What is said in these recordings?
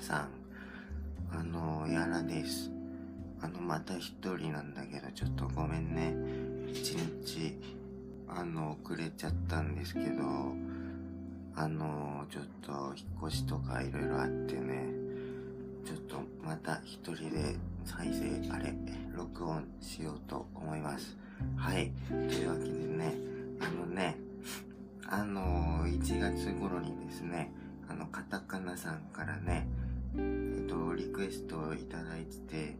さん。あの、やらです。あの、また一人なんだけど、ちょっとごめんね。一日、あの、遅れちゃったんですけど、あの、ちょっと、引っ越しとかいろいろあってね、ちょっとまた一人で再生、あれ、録音しようと思います。はい。というわけでね、あのね、あの、1月頃にですね、あの、カタカナさんからね、えっと、リクエストをいただいてて、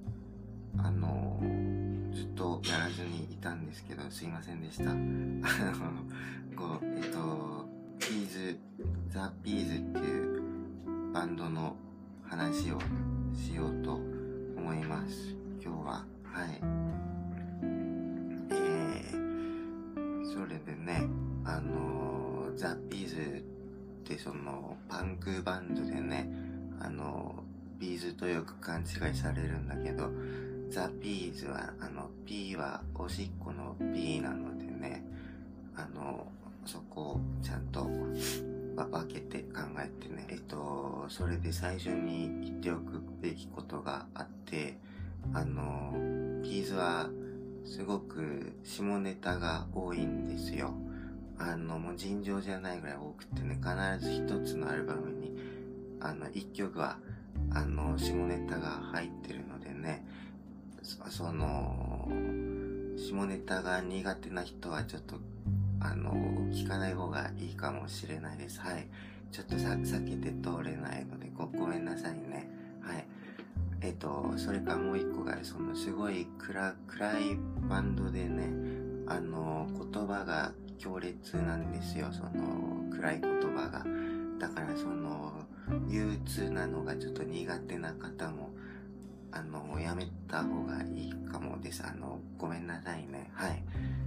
あのずっとやらずにいたんですけど、すいませんでした。あの、こう、えっと、ピーズ、ザ・ピーズっていうバンドの話をしようと思います。今日は。はい。えー、それでね、あのザ・ピーズってその、パンクバンドでね、あのビーズとよく勘違いされるんだけど、ザ・ピーズは、あの、P はおしっこの P なのでね、あの、そこをちゃんと分けて考えてね、えっと、それで最初に言っておくべきことがあって、あの、ピーズはすごく下ネタが多いんですよ。あの、もう尋常じゃないぐらい多くてね、必ず一つのアルバムに、あの、一曲は、あの、下ネタが入ってるのでね、その、下ネタが苦手な人はちょっと、あの、聞かない方がいいかもしれないです。はい。ちょっとさ、避けて通れないのでご、ごめんなさいね。はい。えっと、それからもう一個が、その、すごい暗、暗いバンドでね、あの、言葉が強烈なんですよ、その、暗い言葉が。だからその、憂鬱なのがちょっと苦手な方も、あの、やめた方がいいかもです。あの、ごめんなさいね。はい。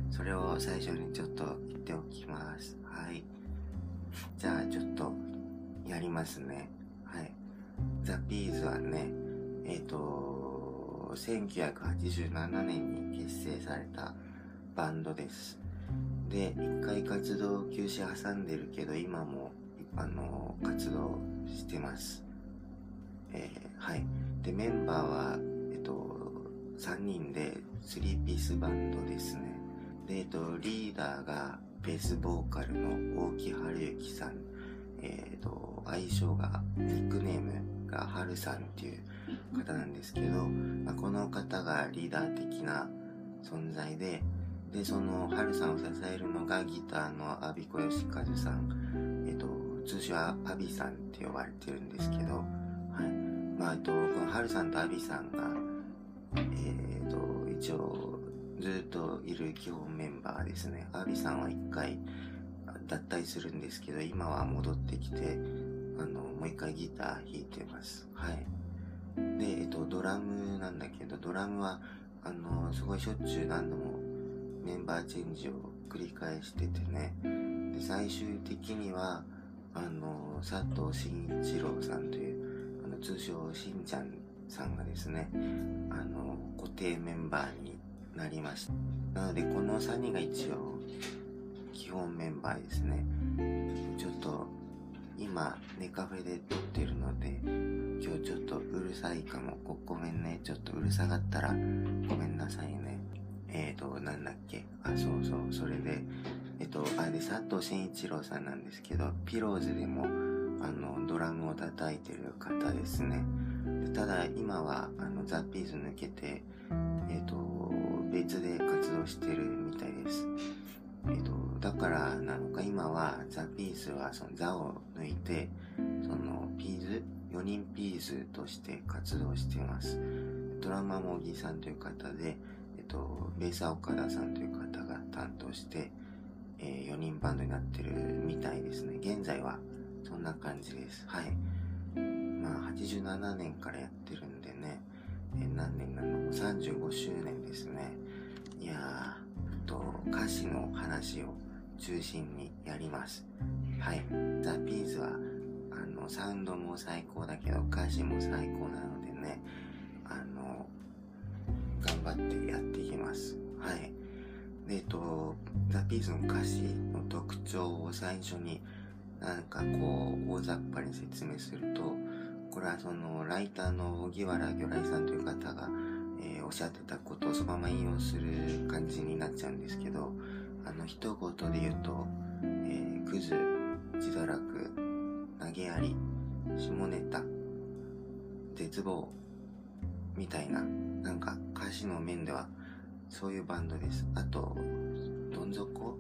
それを最初にちょっと言っておきます。はい。じゃあちょっと、やりますね。はい。ザ・ピーズはね、えっ、ー、と、1987年に結成されたバンドです。で、一回活動休止挟んでるけど、今も、あの、活動してます。えー、はい。で、メンバーは、えっと、3人で3ピースバンドですね。で、えっと、リーダーがベースボーカルの大木春之さん。えっと、愛称が、ニックネームが春さんっていう方なんですけど、まあ、この方がリーダー的な存在で、で、その、春さんを支えるのがギターの阿ビ子義和さん。通称はアビさんって呼ばれてるんですけど、はい。まあ、えっと、この春さんとアビさんが、えっ、と、一応、ずっといる基本メンバーですね。アビさんは一回脱退するんですけど、今は戻ってきて、あの、もう一回ギター弾いてます。はい。で、えっと、ドラムなんだけど、ドラムは、あの、すごいしょっちゅう何度もメンバーチェンジを繰り返しててね。で、最終的には、あの、佐藤慎一郎さんという、あの、通称しんちゃんさんがですね、あの、固定メンバーになりました。なので、この3人が一応、基本メンバーですね。ちょっと、今、ネカフェで撮ってるので、今日ちょっとうるさいかも。ごごめんね。ちょっとうるさかったらごめんなさいね。えーと、なんだっけ。あ、そうそう。それで、えっと、あれ、佐藤慎一郎さんなんですけど、ピローズでも、あの、ドラムを叩いてる方ですね。ただ、今は、あの、ザ・ピーズ抜けて、えっと、別で活動してるみたいです。えっと、だからなのか、今は、ザ・ピースは、その、ザを抜いて、その、ピーズ、4人ピーズとして活動してます。ドラマも小木さんという方で、えっと、ベーサー岡田さんという方が担当して、えー、4人バンドになってるみたいですね。現在はそんな感じです。はい。まあ、87年からやってるんでね、えー、何年なの ?35 周年ですね。いやー、と、歌詞の話を中心にやります。はい。ザ・ピーズは、あの、サウンドも最高だけど、歌詞も最高なのでね、あの、頑張ってやっていきます。はい。えっと、ザ・ピーズの歌詞の特徴を最初になんかこう、大雑把に説明すると、これはそのライターの荻原魚雷さんという方が、えー、おっしゃってたことをそのまま引用する感じになっちゃうんですけどあの一言で言うと、えー、クズ自堕落投げやり下ネタ絶望みたいななんか歌詞の面ではそういうバンドです。あとどん底？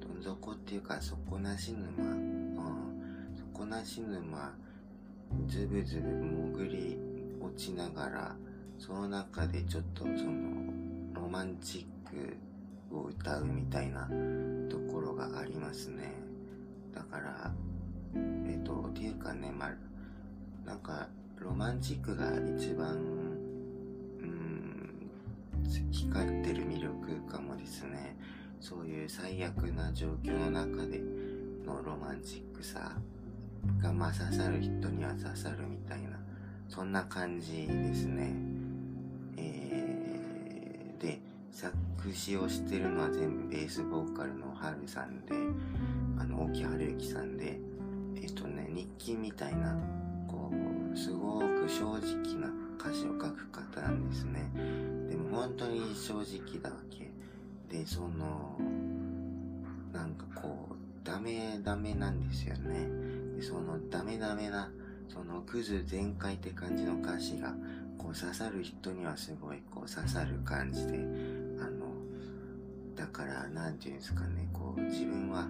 どん底っていうか底なし沼、うん、底なし沼。ずぶずぶ潜り落ちながらその中でちょっとそのロマンチックを歌うみたいなところがありますね。だからえっ、ー、とっていうかねまあなんかロマンチックが一番光ってる魅力かもですね。そういう最悪な状況の中でのロマンチックさがまあ刺さる人には刺さるみたいなそんな感じですね。えー、で作詞をしてるのは全部ベースボーカルのハルさんであの沖春之さんでえっ、とね日記みたいなこうすごく正直な歌詞を書く方なんですね。で本当に正直だわけ。でそのなんかこうダメダメなんですよね。でそのダメダメなそのクズ全開って感じの歌詞がこう刺さる人にはすごいこう刺さる感じであのだから何て言うんですかねこう自分は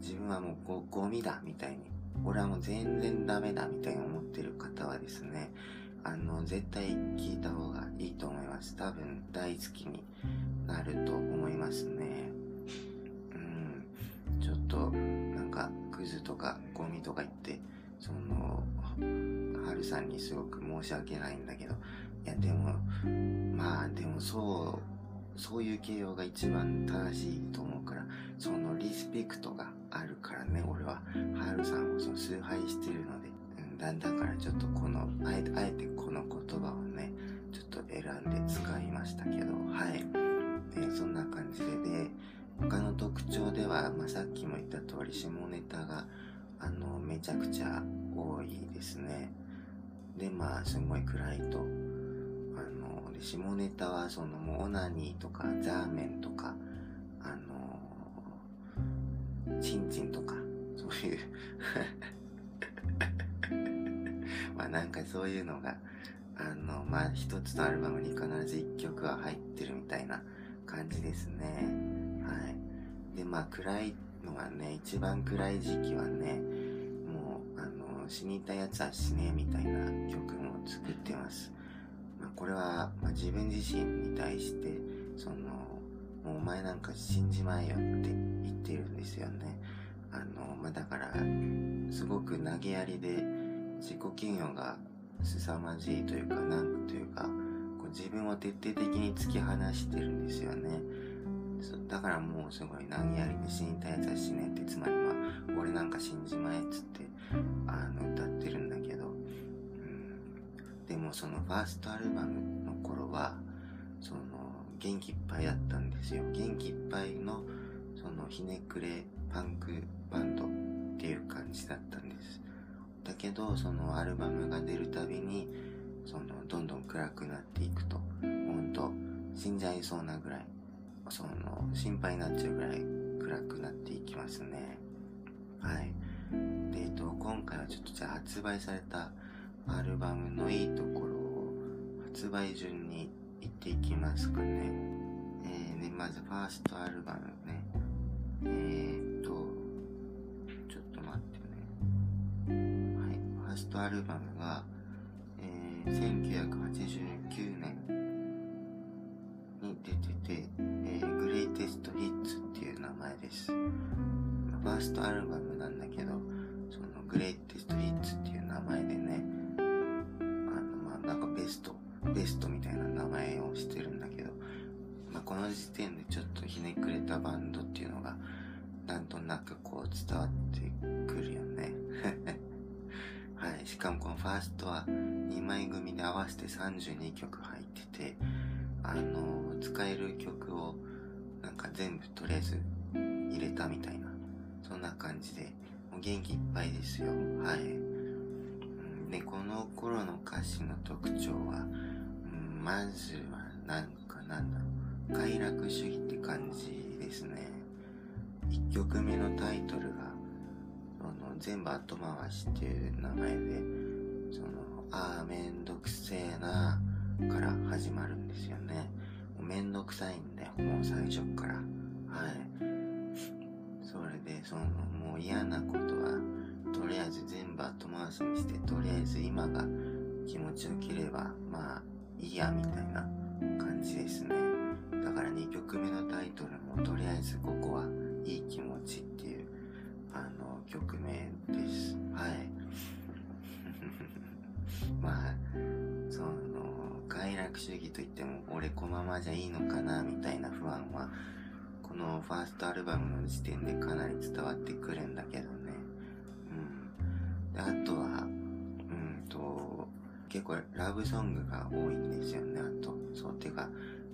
自分はもうゴゴミだみたいに俺はもう全然ダメだみたいに思ってる方はですねあの絶対聞いた方がいいと思います。多分大好きになると思いますね。うん。ちょっとなんかクズとかゴミとか言ってそのハルさんにすごく申し訳ないんだけど。いやでもまあでもそうそういう形容が一番正しいと思うからそのリスペクトがあるからね俺は。ハルさんをその崇拝してるので、だだからちょっとこのあえてあえてこの言葉をねちょっと選んで使いましたけどはい、え、そんな感じでで他の特徴では、まあ、さっきも言った通り下ネタがあのめちゃくちゃ多いですね。でまあすごい暗いと。あので下ネタはそのもうオナニーとかザーメンとかあのチンチンとかそういう まあなんかそういうのがあのまあ一つのアルバムに必ず一曲は入ってるみたいな感じですね。はい。でまあ暗いのがね一番暗い時期はねもうあの死にたやつは死ねみたいな曲も作ってます、まあ、これは、まあ、自分自身に対してそのもうお前なんか死んじまえよって言ってるんですよね。あの、まあ、だからすごく投げやりで自己嫌悪が凄まじいというかなんというかこう自分を徹底的に突き放してるんですよね。だからもうすごい投げやりに死にたいやつは死ねってつまりまあ俺なんか死んじまえっつってあの歌ってるんだけど、うん、でもそのファーストアルバムの頃はその元気いっぱいだったんですよ。元気いっぱいのそのひねくれパンクバンドっていう感じだったんです。だけどそのアルバムが出るたびにそのどんどん暗くなっていくと。ほんと死んじゃいそうなぐらい。その心配になっちゃうぐらい暗くなっていきますね。はい。でえっと今回はちょっとじゃあ発売されたアルバムのいいところを発売順に言っていきますかね。えー、ねまずファーストアルバムね。えー、っとファーストアルバムが、えー、1989年に出てて、えー、グレイテストヒッツっていう名前です。ファーストアルバムなんだけど、そのグレイテストヒッツっていう名前でね、あの、まあ、なんかベスト、ベストみたいな名前をしてるんだけど、まあ、この時点でちょっとひねくれたバンドっていうのが、なんとなくこう伝わってくるよね。はい。しかもこのファーストは2枚組で合わせて32曲入ってて、あの使える曲をなんか全部とりあえず入れたみたいなそんな感じでもう元気いっぱいですよはいで、この頃の歌詞の特徴は、まずは、なんかなんだろう、快楽主義って感じですね。1曲目のタイトルが、全部後回しっていう名前で、その、ああ、めんどくせえな、から始まるんですよね。もうめんどくさいんだよ、もう最初から。はい。それで、その、もう嫌なことは、とりあえず全部後回しにして、とりあえず今が気持ちよければ、まあ、いいや、みたいな感じですね。だから2曲目のタイトルも、とりあえずここはいい気持ちっていう、あの、曲名です。はい。まあ、その、快楽主義といっても、俺このままじゃいいのかな、みたいな不安は、このファーストアルバムの時点でかなり伝わってくるんだけどね。うん。で、あとは、うんと、結構ラブソングが多いんですよね、あと。そう、てか、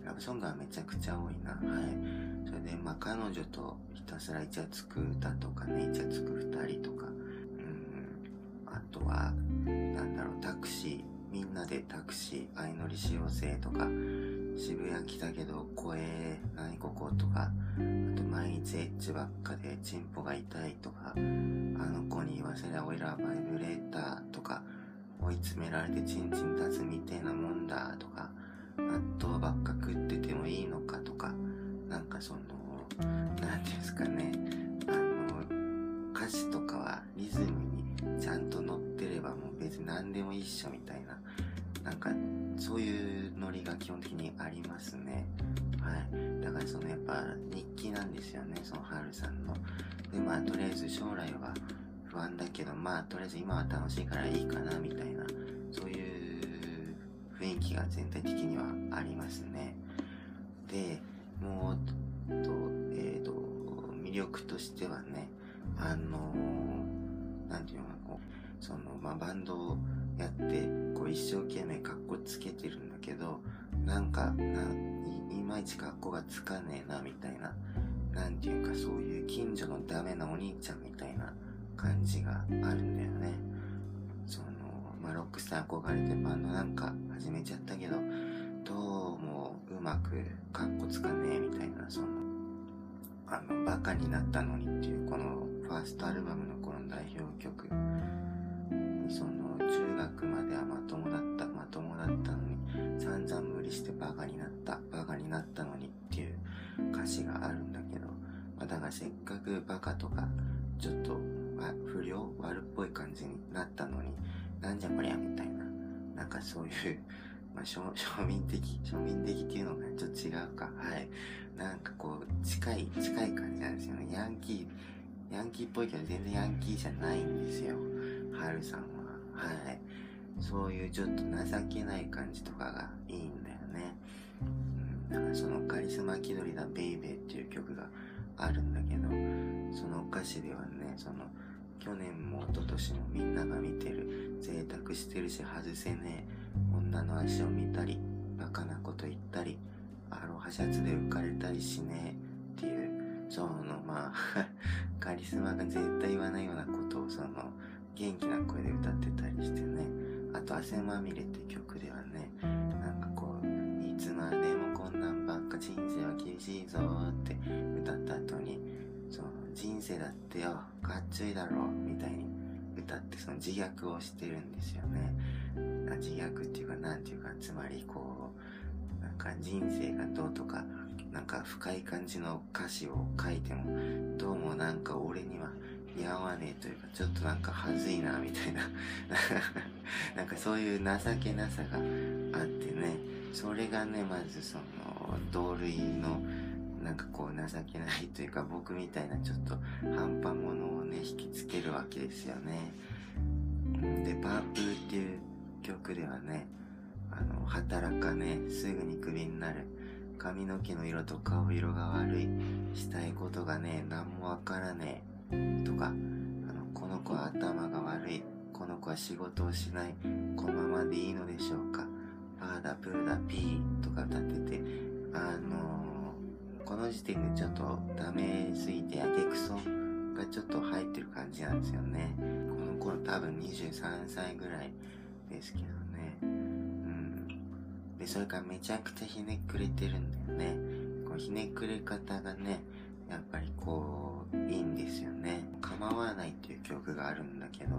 ラブソングはめちゃくちゃ多いな。はい。それで、まあ、彼女とひたすらイチャつく歌とかね、イチャつく二人とか、うん。あとは、なんだろう、タクシー、みんなでタクシー、相乗りしようぜとか、渋谷来たけど怖え、何こことか、あと毎日エッチばっかでチンポが痛いとか、あの子に言わせりゃオイラバイブレーターとか、追い詰められてチンチン立つみてえなもんだとか、納豆ばっか食っててもいいのかとか、なんかその、なんていうんですかね、あの、歌詞とかはリズムにちゃんと乗ってればもう別に何でも一緒みたいな、なんかそういうノリが基本的にありますね。はい。だからそのやっぱ日記なんですよね、そのハルさんの。で、まあとりあえず将来は不安だけど、まあとりあえず今は楽しいからいいかなみたいな、そういう雰囲気が全体的にはありますね。で、もう、と、えっ、と、魅力としてはね、あのーていうのか、こう、その、まあ、バンドをやって、こう、一生懸命格好つけてるんだけど、なんか、ない、いまいち格好がつかねえな、みたいな、なんていうか、そういう近所のダメなお兄ちゃんみたいな感じがあるんだよね。まあ、ロックスター憧れてバンドなんか始めちゃったけど、どうもうまく格好つかねえみたいな、その、あの、バカになったのにっていう、このファーストアルバムのこの代表曲。に、その、中学まではまともだった、まともだったのに、散々無理してバカになった、バカになったのにっていう歌詞があるんだけど、まあ、だからせっかくバカとか、ちょっと、不良悪っぽい感じになったのに、なんじゃこりゃみたいな、なんかそういう、まあ、庶民的、庶民的っていうのがちょっと違うか。はい。なんかこう、近い、近い感じなんですよね。ヤンキー、ヤンキーっぽいけど全然ヤンキーじゃないんですよ。ハルさんは。はい。そういうちょっと情けない感じとかがいいんだよね。うん。だからそのカリスマ気取りだベイベーっていう曲があるんだけど、その歌詞ではね、その、去年も一昨年もみんなが見てる、贅沢してるし外せねえ、女の足を見たり、バカなこと言ったり、アロハシャツで浮かれたりしねえっていう、そのまあ、カリスマが絶対言わないようなことをその、元気な声で歌ってたりしてね。あと、汗まみれって曲ではね、なんかこう、いつまでもこんなんばっか人生は厳しいぞーって歌った後に、人生だってよ、かっちょいだろ、みたいに歌ってその自虐をしてるんですよね。自虐っていうか、なんていうか、つまりこう、なんか人生がどうとか、なんか深い感じの歌詞を書いても、どうもなんか俺には似合わねえというか、ちょっとなんかはずいな、みたいな。なんかそういう情けなさがあってね、それがね、まずその、同類の、なんかこう情けないというか僕みたいなちょっと半端者をね引きつけるわけですよね。で、パープーっていう曲ではね、あの、働かね、すぐにクビになる。髪の毛の色と顔色が悪い。したいことがねえ、なんもわからねえ。とか、あの、この子は頭が悪い。この子は仕事をしない。このままでいいのでしょうか。パーだ、プーだ、ピーとか歌ってて、あのこの時点でちょっとダメすぎてやけくそがちょっと入ってる感じなんですよね。この頃多分23歳ぐらいですけどね。うん。で、それからめちゃくちゃひねくれてるんだよね。こうひねくれ方がね、やっぱりこう、いいんですよね。構わないっていう曲があるんだけど、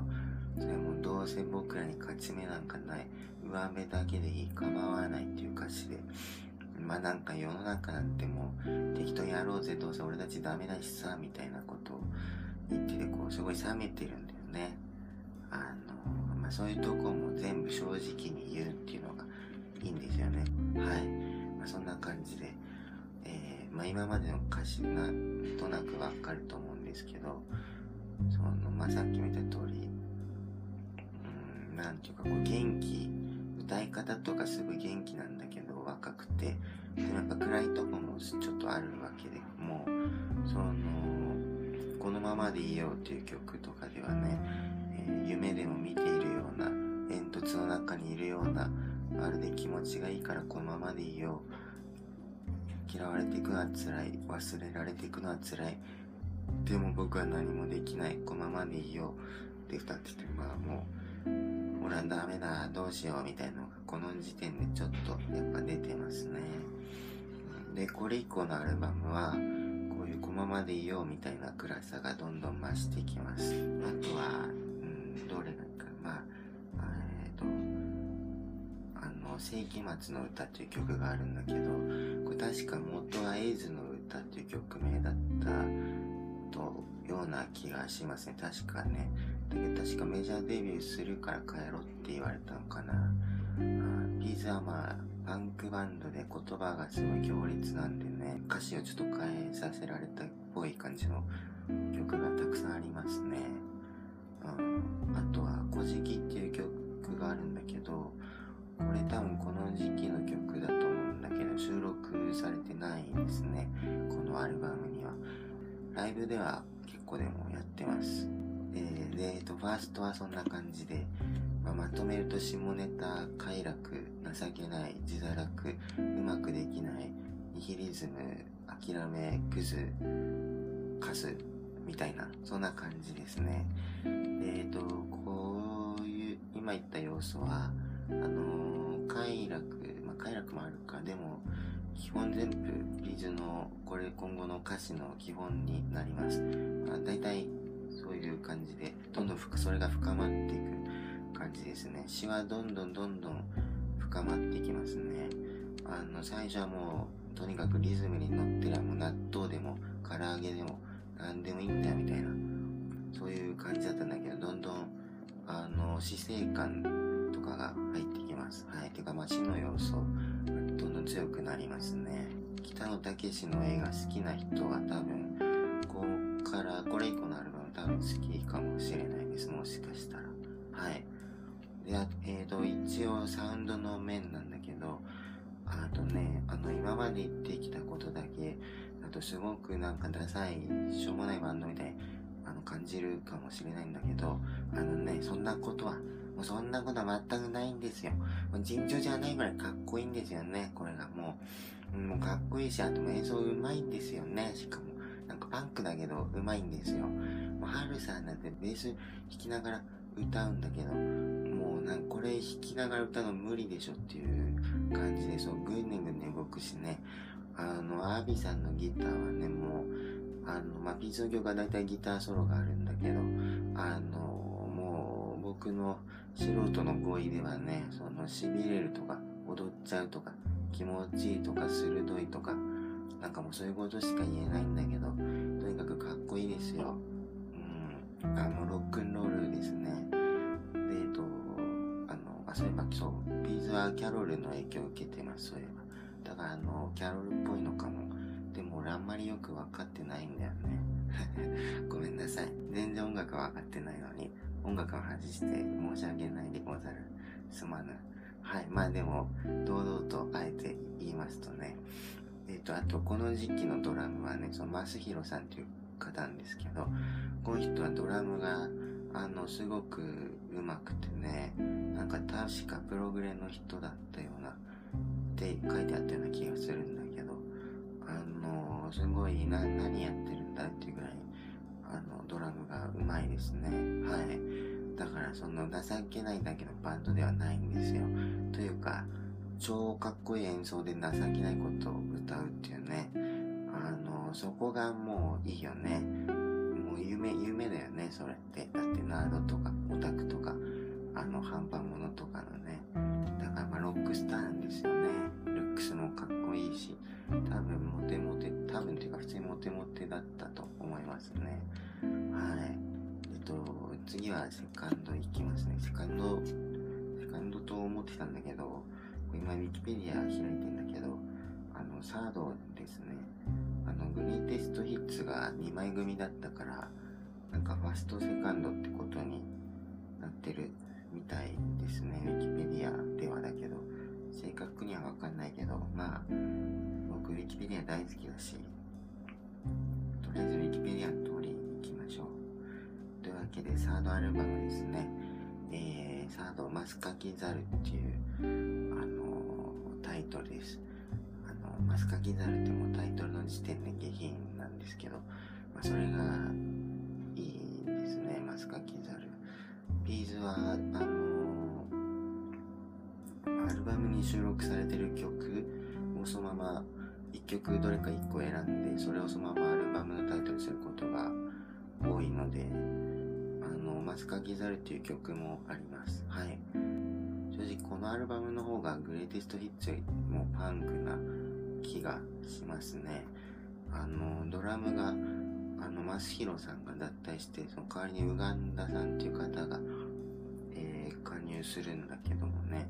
それもどうせ僕らに勝ち目なんかない。上目だけでいい。構わないっていう。まあなんか世の中なんてもう適当にやろうぜどうせ俺たちダメだしさみたいなことを言っててこうすごい冷めてるんだよね。あの、まあそういうとこも全部正直に言うっていうのがいいんですよね。はい。まあそんな感じで、えー、まあ今までの歌詞なんとなくわかると思うんですけど、その、まあさっきも言った通り、うん、なんていうかこう元気、歌い方とかすごい元気なんだけど若くて、でもやっぱ暗いとこもちょっとあるわけで、もう、その、このままでいいよっていう曲とかではね、えー、夢でも見ているような、煙突の中にいるような、まるで気持ちがいいからこのままでいいよ。嫌われていくのは辛い。忘れられていくのは辛い。でも僕は何もできない。このままでいいよ。って歌ってて、まあもう、俺はダメだ、どうしようみたいなのがこの時点でちょっとやっぱ出てますね。で、これ以降のアルバムは、こういうこのままでいようみたいな暗さがどんどん増してきます。あとは、うん、どれがいいか、まあ、えっ、ー、と、あの、世紀末の歌という曲があるんだけど、これ確か元はエイズの歌という曲名だったと、ような気がしますね。確かね。だけど確かメジャーデビューするから帰ろって言われたのかな。ピーズはまあ、パンクバンドで言葉がすごい強烈なんでね、歌詞をちょっと変えさせられたっぽい感じの曲がたくさんありますね。うん、あとは、古事記っていう曲があるんだけど、これ多分この時期の曲だと思うんだけど、収録されてないですね。このアルバムには。ライブでは結構でもやってます。えー、で、えっと、ファーストはそんな感じで、まあ、まとめると下ネタ、快楽、情けない、自堕落、うまくできない、ニヒリズム、諦め、クズ、カス、みたいな、そんな感じですね。えっと、こういう、今言った要素は、あのー、快楽、まあ、快楽もあるか、でも、基本全部、ビーズの、これ今後の歌詞の基本になります。まあ、大体、そういう感じで、どんどんそれが深まっていく。感じですね。詩はどんどんどんどん深まっていきますね。あの、最初はもう、とにかくリズムに乗ってりゃもう納豆でも、唐揚げでも、何でもいいんだみたいな、そういう感じだったんだけど、どんどん、あの、死生観とかが入ってきます。はい。てか、まあ、死の要素、どんどん強くなりますね。北野武の映画好きな人は多分、ここから、これ以降のアルバム好きかもしれないです。もしかしたら。はい。で、えっ、ー、と、一応サウンドの面なんだけど、あとね、あの、今まで言ってきたことだけ、あとすごくなんかダサい、しょうもないバンドみたいあの、感じるかもしれないんだけど、あのね、そんなことは、もうそんなことは全くないんですよ。もう尋常じゃないぐらいかっこいいんですよね、これがもう。もうかっこいいし、あと演奏うまいんですよね、しかも。なんかパンクだけどうまいんですよ。もうハルさんなんてベース弾きながら歌うんだけど、もうなんこれ弾きながら歌うの無理でしょっていう感じで、そう、ぐんねぐんね動くしね。あの、アービーさんのギターはね、もう、あの、まあ、ピースの曲は大体ギターソロがあるんだけど、あの、もう、僕の素人の語彙ではね、その、痺れるとか、踊っちゃうとか、気持ちいいとか、鋭いとか、なんかもうそういうことしか言えないんだけど、とにかくかっこいいですよ。あの、ロックンロールですねでえっとあのあ。そういえばそう、ビーズはキャロルの影響を受けてます、そういえば。だからあの、キャロルっぽいのかも。でも俺あんまりよく分かってないんだよね。ごめんなさい。全然音楽は分かってないのに、音楽を外して申し訳ないでござる。すまぬ。はい。まあでも、堂々とあえて言いますとね。えっ、と、あと、この時期のドラムはね、その、マスヒロさんっていう方なんですけど、この人はドラムが、あの、すごく上手くてね、なんか確かプログレの人だったような、って書いてあったような気がするんだけど、あの、すごいな、何やってるんだっていうぐらい、あの、ドラムが上手いですね。はい。だからその情けないだけのバンドではないんですよ。というか、超かっこいい演奏で情けないことを歌うっていうね。そこがもういいよね。もう夢、夢だよね、それって。だってナードとかオタクとか、あの、半端者とかのね。だからまあロックスターなんですよね。ルックスもかっこいいし、多分モテモテ、多分っていうか普通にモテモテだったと思いますね。はい。えっと、次はセカンドいきますね。セカンド、セカンドと思ってたんだけど、今ウィキペディア開いてんだけど、あの、サードですね。あの、グレイテストヒッツが2枚組だったから、なんかファースト、セカンドってことになってるみたいですね。ウィキペディアではだけど、正確にはわかんないけど、まあ、僕ウィキペディア大好きだし、とりあえずウィキペディアの通りに行きましょう。というわけで、サードアルバムですね。えー、サード、マスカキザルっていう、あのタイトルです。あの、マスカキザルってもうタイトルの時点で下品なんですけど、まあ、それがいいですね、マスカキザル。ビーズは、あのアルバムに収録されてる曲をそのまま1曲どれか1個選んでそれをそのままアルバムのタイトルにすることが多いのであのマスカギザルっていう曲もあります。はい。正直このアルバムの方がグレイテストヒッツよりもパンクな気がしますねあのドラムがあのマスヒロさんが脱退してその代わりにウガンダさんっていう方が、えー、加入するんだけどもね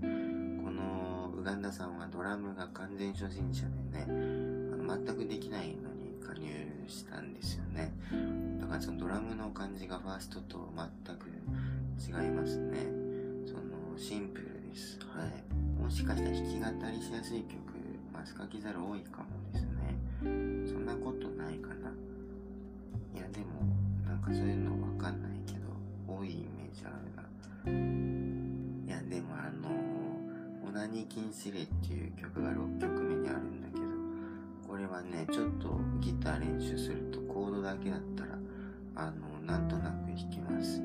このウガンダさんはドラムが完全初心者でね、あの全くできないのに加入したんですよね。だからそのドラムの感じがファーストと全く違いますね。そのシンプルです。はい。もしかしたら弾き語りしやすい曲、マスカキザル多いかもですね。そんなことないかな。いやでも、なんかそういうのわかんないけど、多いイメージあるな。いやでもあのオナニー禁止令っていう曲が6曲目にあるんだけど、これはね、ちょっとギター練習するとコードだけだったら、あの、なんとなく弾きます。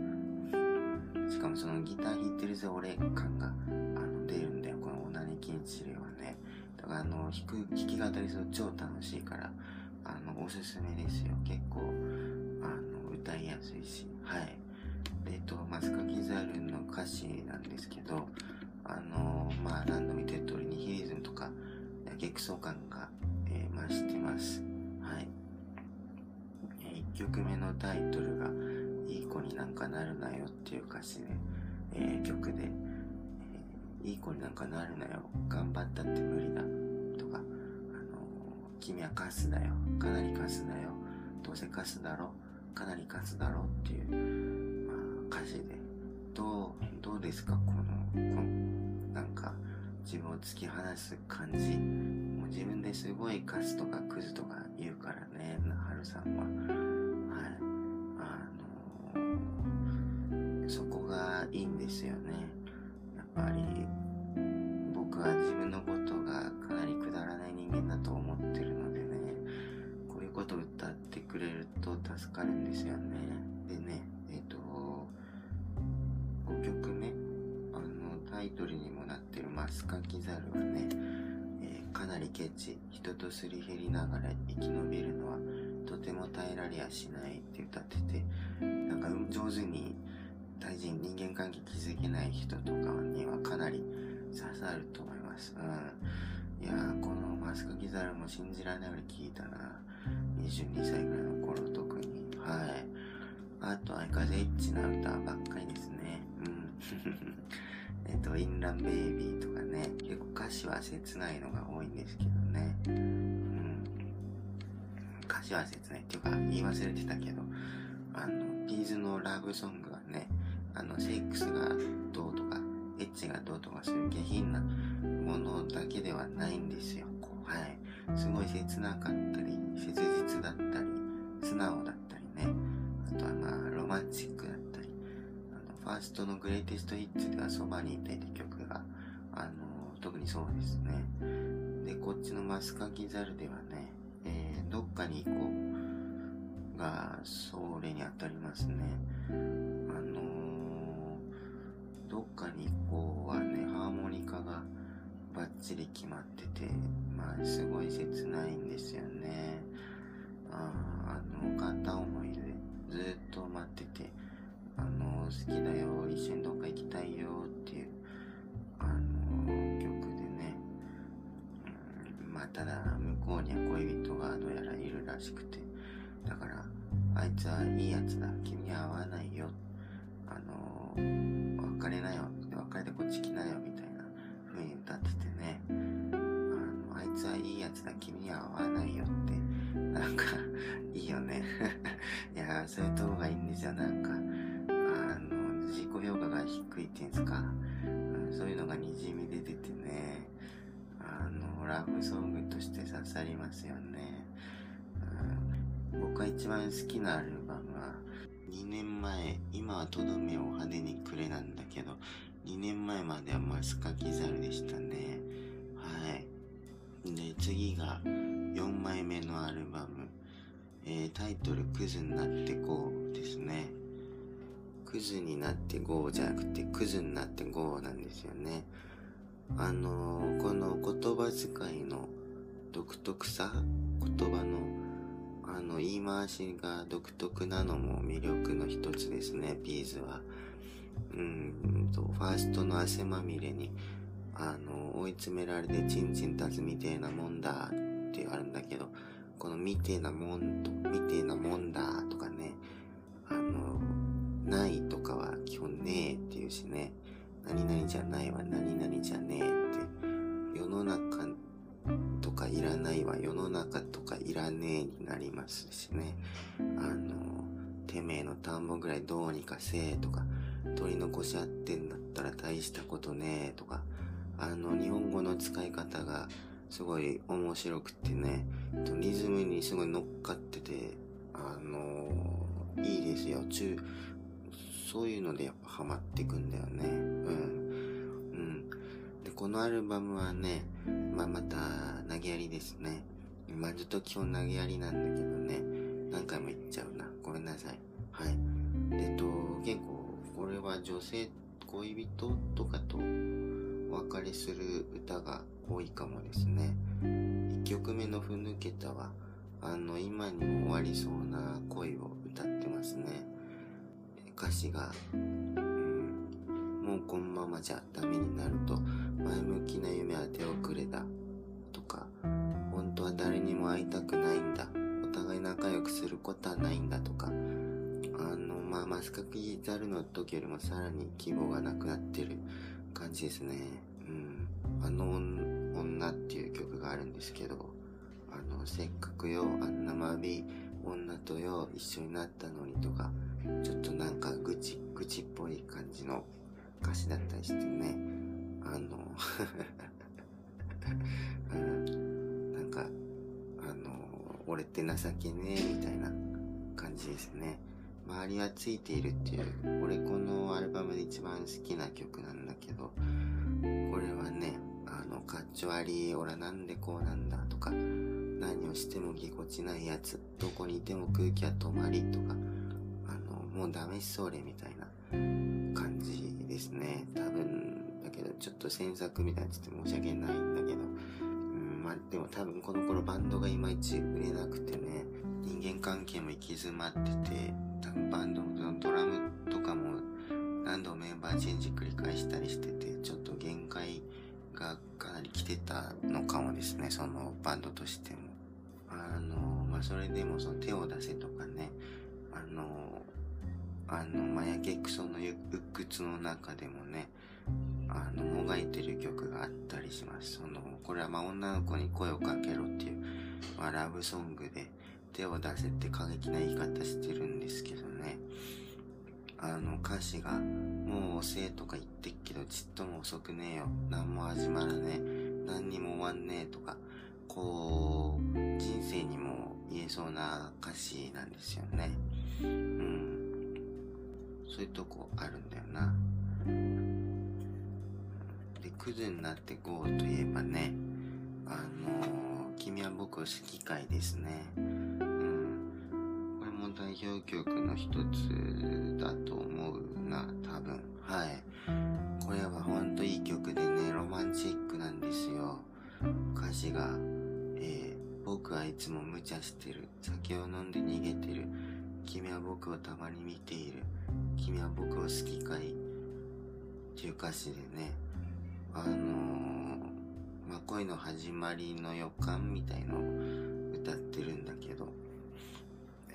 しかもそのギター弾いてるぜ俺感が、あの、出るんだよ、このオナニー禁止令はね。だからあの、弾く、弾き語りすると超楽しいから、あの、おすすめですよ。結構、あの、歌いやすいし、はい。で、えっと、マスカキザルの歌詞なんですけど、あの、まあ何度も言ってる通りニヒリズムとかやけくそ感が、えー、増してます。はい。1曲目のタイトルがいい子になんかなるなよっていう歌詞で、えー、曲で、いい子になんかなるなよ。頑張ったって無理だ。とか、あの、君はカスだよ。かなりカスだよ。どうせカスだろ。かなりカスだろっていう、まあ、歌詞で、どう、どうですか？この、このなんか自分を突き放す感じもう自分ですごいカスとかクズとか言うからねはるさんははいあのー、そこがいいんですよねぱり僕は自分のことがかなりくだらない人間だと思ってるのでねこういうことを歌ってくれると助かるんですよね。でねえっ、ー、と5曲目あのタイトルにもなってるマスカキザルはね、えー、かなりケチ、人とすり減りながら生き延びるのはとても耐えられやしないって歌ってて、なんか上手に対人、人間関係築けない人とかにはかなり刺さると思います。うん。いやー、このマスカキザルも信じられないぐらい聞いたな。22歳ぐらいの頃特に。はい。あと、相変わらずエッチな歌ばっかりですね。うん。えっと、インランベイビーとかね、結構歌詞は切ないのが多いんですけどね。うん。歌詞は切ないっていうか、言い忘れてたけど、あの、ビーズのラブソング、あの、セックスがどうとか、エッチがどうとかそういう下品なものだけではないんですよ。はい。すごい切なかったり、切実だったり、素直だったりね。あとはまあ、ロマンチックだったりあの、ファーストのグレイテストヒッツではそばにいてって曲が、あの特にそうですね。で、こっちのマスカキザルではね、えー、どっかに行こうが、それに当たりますね。あのどっかに行こうはね、ハーモニカがバッチリ決まってて、まあ、すごい切ないんですよね。ああの、片思いでずっと待ってて、あの、好きだよ、一緒にどっか行きたいよっていう、あの、曲でね、うん、まあ、ただ、向こうには恋人がどうやらいるらしくて、だから、あいつはいいやつだ、君には合わないよ、あの、別れなよ、別れてこっち来なよ、みたいな風に歌っててね、あの、あいつはいいやつだ、君には合わないよって、なんか、いいよね。いや、そういうとこがいいんですよ、なんか。あの、自己評価が低いっていうんですか。うんそういうのがにじみ出ててね、あの、ラブソングとして刺さりますよね。うん僕が一番好きなアルバムは、2年前、今はとどめを派手にくれなんだけど、2年前まではマスカキザルでしたね。はい。で、次が4枚目のアルバム。えータイトルクズになってこうですね。クズになってゴーじゃなくてクズになってゴーなんですよね。あのーこの言葉遣いの独特さ、言葉のの言い回しが独特なのも魅力の一つですね、ピーズは。うんと、ファーストの汗まみれに、あの、追い詰められてチンチン立つみてえなもんだってあるんだけど、このみてえなもんと、みてえなもんだとかね、あの、ないとかは基本ねえっていうしね、何々じゃないは何々じゃねえって、世の中とかいらないは世の中とかいらねえになりますしね、あの、てめえの田んぼぐらいどうにかせえとか、取り残し合ってんだったら大したことねえとか、あの、日本語の使い方がすごい面白くてね、リズムにすごい乗っかってて、あのいいですよ。中、そういうのでやっぱハマってくんだよね。うん。で、このアルバムはね、まあ、また投げやりですね。まあ、ずっと基本投げやりなんだけどね、何回も言っちゃうな。ごめんなさい。はい。えっと、結構、これは女性、恋人とかとお別れする歌が多いかもですね。1曲目のふぬけたは、あの、今にも終わりそうな恋を歌ってますね。歌詞が、もうこのままじゃダメになると、前向きな夢は手遅れだ。とか、本当は誰にも会いたくないんだ。お互い仲良くすることはないんだとか、あの、まあ、マスカキザルの時よりもさらに希望がなくなってる感じですね。うん。あの女っていう曲があるんですけど、あの、せっかくよ、あんなまび女とよ、一緒になったのにとか、ちょっとなんか愚痴、愚痴っぽい感じの歌詞だったりしてね、あの、うん、なんか、あの、俺って情けねえみたいな感じですね。周りはついているっていう、俺このアルバムで一番好きな曲なんだけど、これはね、あの、かっちょ悪い、俺なんでこうなんだとか、何をしてもぎこちないやつ、どこにいても空気は止まりとか、あの、もうダメしそうれみたいなですね。多分、だけどちょっと詮索みたいになっちゃって申し訳ないんだけど、うん、まあでも多分この頃バンドがいまいち売れなくてね、人間関係も行き詰まってて、多分バンドのドラムとかも何度もメンバーチェンジ繰り返したりしてて、ちょっと限界がかなり来てたのかもですね、そのバンドとしても。あの、まあ、それでもその手を出せと、あの、マヤケクソの鬱屈の中でもね、あの、もがいてる曲があったりします。その、これはま女の子に声をかけろっていう、まあラブソングで手を出せって過激な言い方してるんですけどね。あの歌詞が、もう遅えとか言ってっけどちっとも遅くねえよ。何も始まらねえ。何にも終わんねえとか、こう、人生にも言えそうな歌詞なんですよね。うん。そういうとこあるんだよな。で、クズになってゴーといえばね、あの君は僕を好きかいですね。うん。これも代表曲の一つだと思うな、多分。はい。これはほんといい曲でね、ロマンチックなんですよ。歌詞が、えー、僕はいつも無茶してる。酒を飲んで逃げてる。君は僕をたまに見ている。君は僕を好きかい？っていう歌詞でね、あのー、まあ、恋の始まりの予感みたいのを歌ってるんだけど、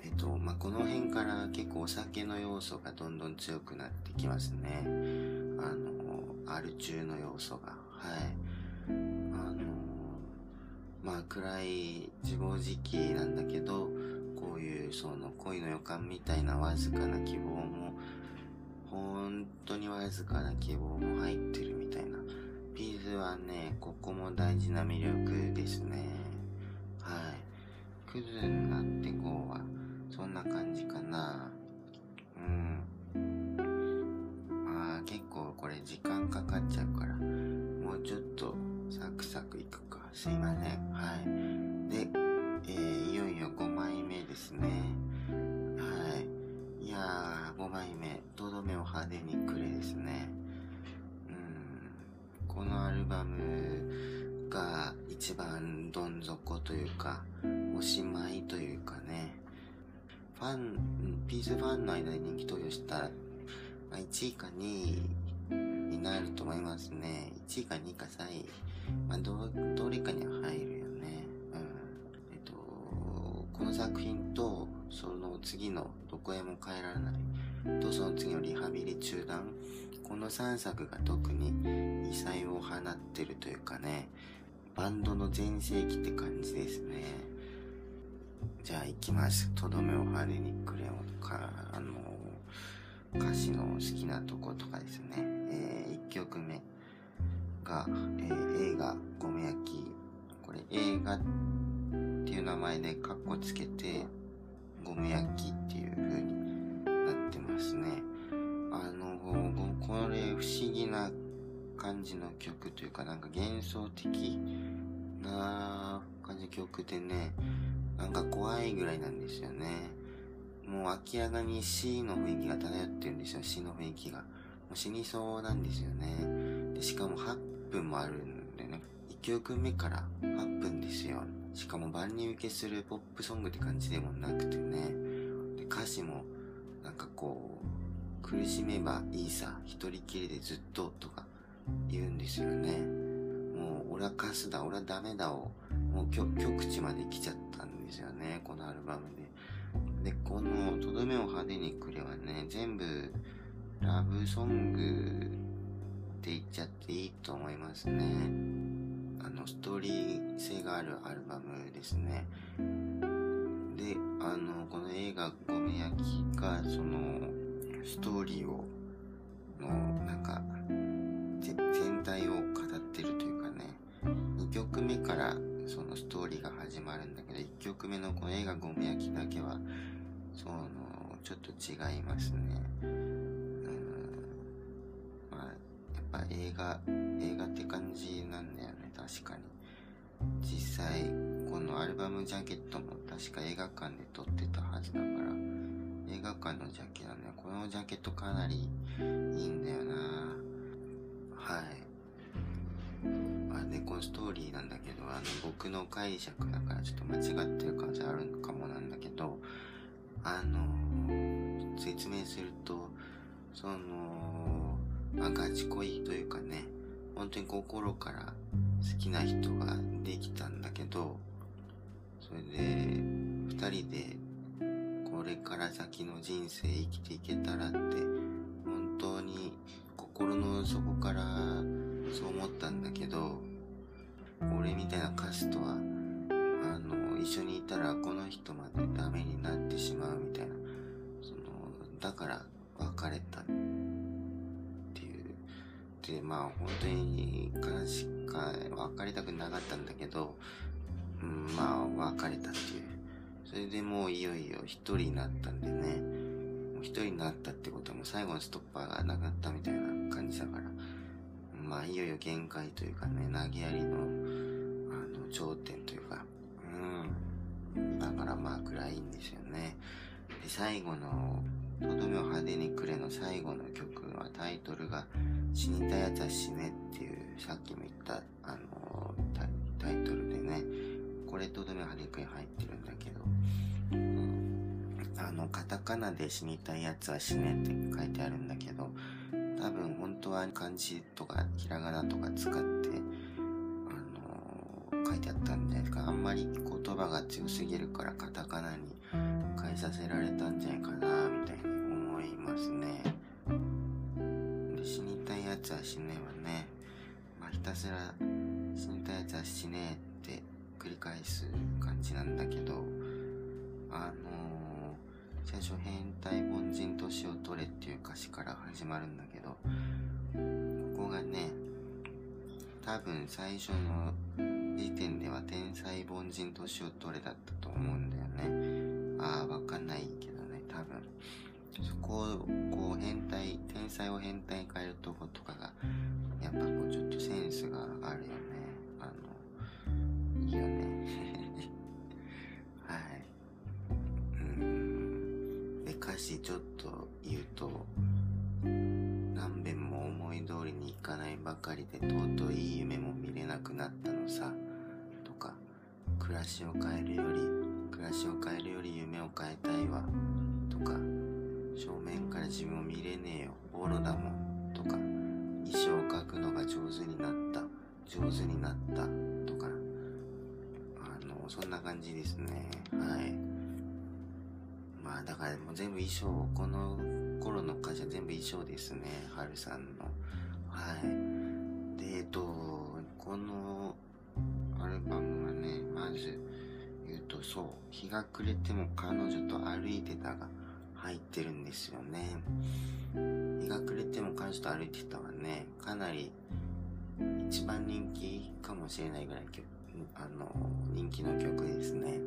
えっと、まあ、この辺から結構お酒の要素がどんどん強くなってきますね。あの、アル中の要素が。はい。あの、まあ、暗い自暴自棄なんだけど、いうその恋の予感みたいなわずかな希望も、本当にわずかな希望も入ってるみたいな。ピーズはね、ここも大事な魅力ですね。はい。クズになってこうは、そんな感じかな。うん。まあ結構これ時間かかっちゃうから、もうちょっとサクサクいくか。すいません。はい。で、えー、いよいよ5枚ですね。はい。いやー、5枚目、とどめを派手にくれですね。うん。このアルバムが一番どん底というか、おしまいというかね。ファン、ピースファンの間で人気投票したら、ま、1位か2位になると思いますね。1位か2位か3位。まあ、ど、どれかには入る。この作品と、その次のどこへも帰らないと、その次のリハビリ中断。この3作が特に異彩を放ってるというかね、バンドの全盛期って感じですね。じゃあ行きます。とどめを派手にくれよとか、あの、歌詞の好きなとことかですね。えー、1曲目が、えー、映画、ゴメ焼き。これ映画っていう名前でカッコつけて、ゴム焼きっていう風になってますね。あの、これ不思議な感じの曲というか、なんか幻想的な感じの曲でね、なんか怖いぐらいなんですよね。もう明らかに死の雰囲気が漂ってるんですよ、死の雰囲気が。もう死にそうなんですよね。で、しかも8分もあるんでね。1曲目から8分ですよ。しかも万人受けするポップソングって感じでもなくてね。で、歌詞も、なんかこう、苦しめばいいさ、一人きりでずっととか言うんですよね。もう、俺はカスだ、俺はダメだを、もう極地まで来ちゃったんですよね、このアルバムで。で、この、とどめを派手にくれはね、全部、ラブソングって言っちゃっていいと思いますね。あの、ストーリー性があるアルバムですね。で、あの、この映画、ごめ焼きが、その、ストーリーを、の、なんか、全体を語ってるというかね、2曲目からそのストーリーが始まるんだけど、1曲目のこの映画ゴミ焼きだけは、その、ちょっと違いますね。うん。まあ、やっぱ映画、映画って感じなんだよね、確かに。実際、このアルバムジャケットも確か映画館で撮ってたはずだから、映画館のジャケなんだよ。このジャケットかなりいいんだよなはい。あで、このストーリーなんだけど、あの、僕の解釈だからちょっと間違ってる感じあるかもなんだけど、あの、説明すると、その、まあ、ガチ恋というかね、本当に心から好きな人ができたんだけど、それで、二人で、これから先の人生生きていけたらって、本当に心の底からそう思ったんだけど、俺みたいなカスとは、あの、一緒にいたらこの人までダメになってしまうみたいな、その、だから別れた。で、まあ本当に悲しか、別れたくなかったんだけど、うん、まあ別れたっていう。それでもういよいよ一人になったんでね、もう一人になったってことはもう最後のストッパーがなかったみたいな感じだから、まあ、いよいよ限界というかね、投げやりの、あの、頂点というか、うん。だからまあ、暗いんですよね。で最後の「とどめを派手にくれ」の最後の曲はタイトルが「死にたいやつは死ね」っていうさっきも言ったあのタイトルでねこれとどめを派手にくれ入ってるんだけど、うん、あのカタカナで死にたいやつは死ねって書いてあるんだけど多分本当は漢字とかひらがなとか使ってあの書いてあったんじゃないですかあんまり言葉が強すぎるからカタカナに変えさせられたんじゃないかなみたいに思いますね。つは死ねはね、まあ、ひたすら死にたいやつは死ねって繰り返す感じなんだけどあの最初変態凡人年を取れっていう歌詞から始まるんだけどここがね多分最初の時点では天才凡人年を取れだったと思うんだよね。ああわかんないけどね多分。そこをこう変態天才を変態に変えるとことかがやっぱこうちょっとセンスがあるよね。あのいいよね。はい。うん。で歌詞ちょっと言うと何遍も思い通りにいかないばかりで尊い夢も見れなくなったのさ。とか暮らしを変えるより暮らしを変えるより夢を変えたいわ。とか。正面から自分を見れねえよ。ボロだもん。とか。衣装を描くのが上手になった。上手になった。とか。あのそんな感じですね。はい。まあだからもう全部衣装この頃の歌詞は全部衣装ですね。はるさんの。はい。でえっとこのアルバムはねまず言うとそう。日が暮れても彼女と歩いてたが入ってるんですよね。日が暮れても彼女と歩いてたはねかなり一番人気かもしれないぐらいあの人気の曲ですね。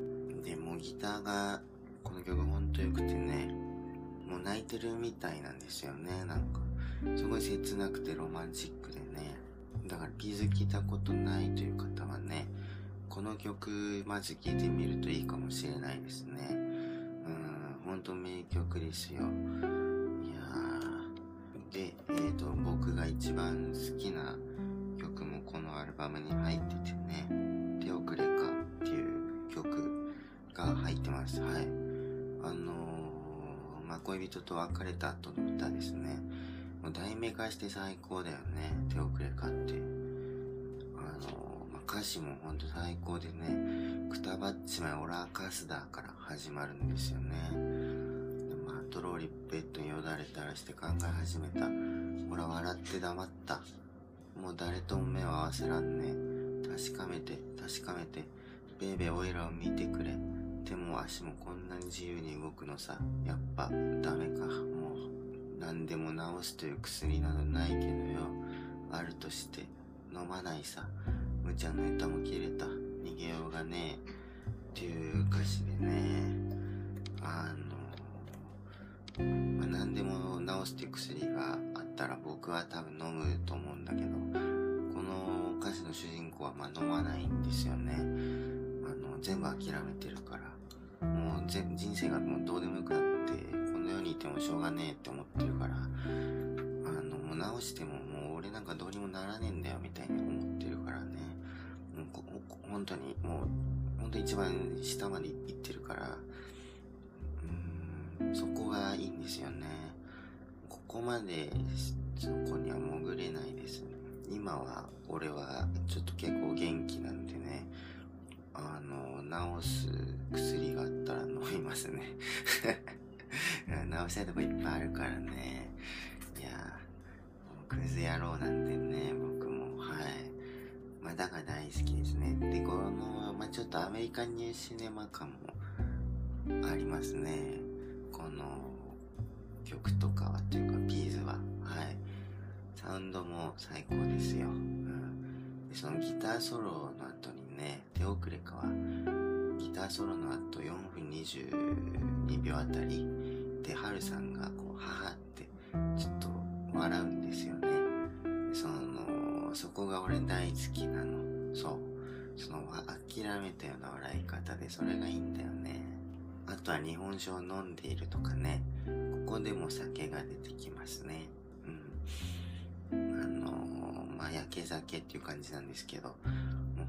でもギターがこの曲ほんと良くてねもう泣いてるみたいなんですよね。なんかすごい切なくてロマンチックでね。だから気づいたことないという方はねこの曲まず聴いてみるといいかもしれないですね。と名曲ですよ。いやでえっ、ー、と僕が一番好きな曲もこのアルバムに入っててね「手遅れか」っていう曲が入ってます。はい。あのー、まあ、恋人と別れた後の歌ですね。もう題名化して最高だよね。手遅れかって、歌詞もほんと最高でねくたばっちまいオラーカスダーから始まるんですよね。まあトローリベッドによだれたらして考え始めた。俺は笑って黙った。もう誰とも目を合わせらんね確かめて確かめて。ベイベーオイラを見てくれ。手も足もこんなに自由に動くのさ。やっぱダメか。もう何でも治すという薬などないけどよ。あるとして飲まないさ。無茶の歌も切れた。逃げようがねえ。っていう歌詞でね。あの、まあ、何でも治すって薬があったら僕は多分飲むと思うんだけどこの歌詞の主人公はま飲まないんですよね。あの全部諦めてるから。もう全人生がもうどうでもよくなってこの世にいてもしょうがねえって思ってるから。あのもう治してももう俺なんかどうにもならねえんだよみたいに思ってるから。本当にもう本当に一番下まで行ってるからうんそこがいいんですよね。ここまでそこには潜れないですね。今は俺はちょっと結構元気なんでねあの治す薬があったら飲みますね。治したいとこいっぱいあるからね。いやクズ野郎なんでねまだから大好きですね。でこの、まあ、ちょっとアメリカンニューシネマ感もありますね。この曲とかはというかビーズは。はい。サウンドも最高ですよ、うん、でそのギターソロの後にね手遅れかはギターソロの後4分22秒あたりでハルさんがこう母ってちょっと笑うんですよね。そこが俺大好きなのそうその諦めたような笑い方でそれがいいんだよねあとは日本酒を飲んでいるとかね、ここでも酒が出てきますね。うん。あのー、まあ、焼け酒っていう感じなんですけど、も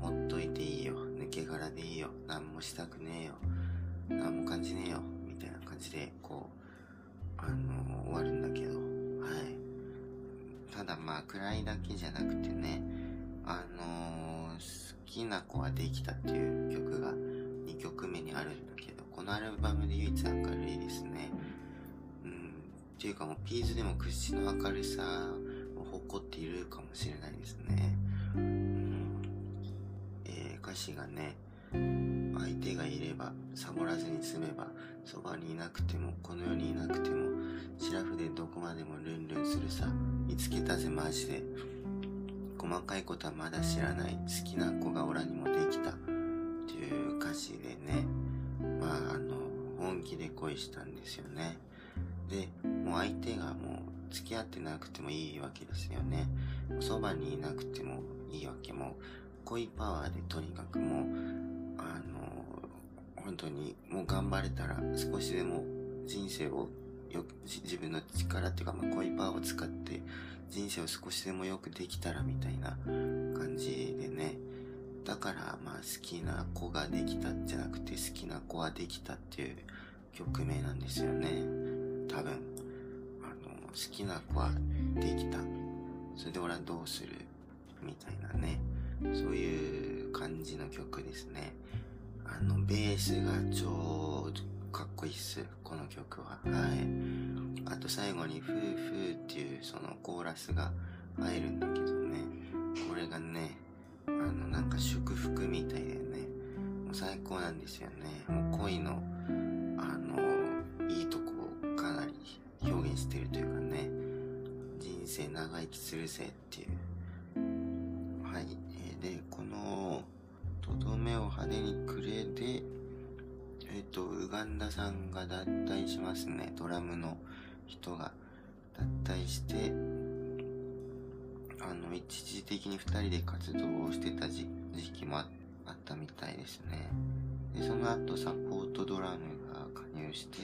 うほっといていいよ。抜け殻でいいよ。何もしたくねえよ。何も感じねえよ。みたいな感じで、こう、あのー、終わるんだけど、ただまあ、暗いだけじゃなくてね、あのー、好きな子はできたっていう曲が2曲目にあるんだけど、このアルバムで唯一明るいですね。うん。っていうかもうピーズでも屈指の明るさを誇っているかもしれないですね。うん。えー、歌詞がね、相手がいれば、サボらずに済めば、そばにいなくても、この世にいなくても、シラフでどこまでもルンルンするさ、見つけたぜマジで。細かいことはまだ知らない、好きな子がオラにもできた。っていう歌詞でね、まああの、本気で恋したんですよね。で、もう相手がもう付き合ってなくてもいいわけですよね。そばにいなくてもいいわけも、恋パワーでとにかくもう、あの、本当にもう頑張れたら少しでも人生をよ自分の力っていうか、まあ、恋パワーを使って人生を少しでもよくできたらみたいな感じでね。だからまあ好きな子ができたじゃなくて好きな子はできたっていう曲名なんですよね。多分。あの、好きな子はできた。それで俺はどうするみたいなね。そういう感じの曲ですね。あの、ベースが超かっこいいっす。この曲は。はい。あと最後に、フーフーっていうそのコーラスが入るんだけどね。これがね、あの、なんか祝福みたいでね。もう最高なんですよね。もう恋の、あの、いいとこをかなり表現してるというかね。人生長生きするぜっていうはい。で、この、とどめを派手にくれで、えっ、と、ウガンダさんが脱退しますね。ドラムの人が脱退して、あの、一時的に二人で活動をしてた時期もあったみたいですね。で、その後サポートドラムが加入して、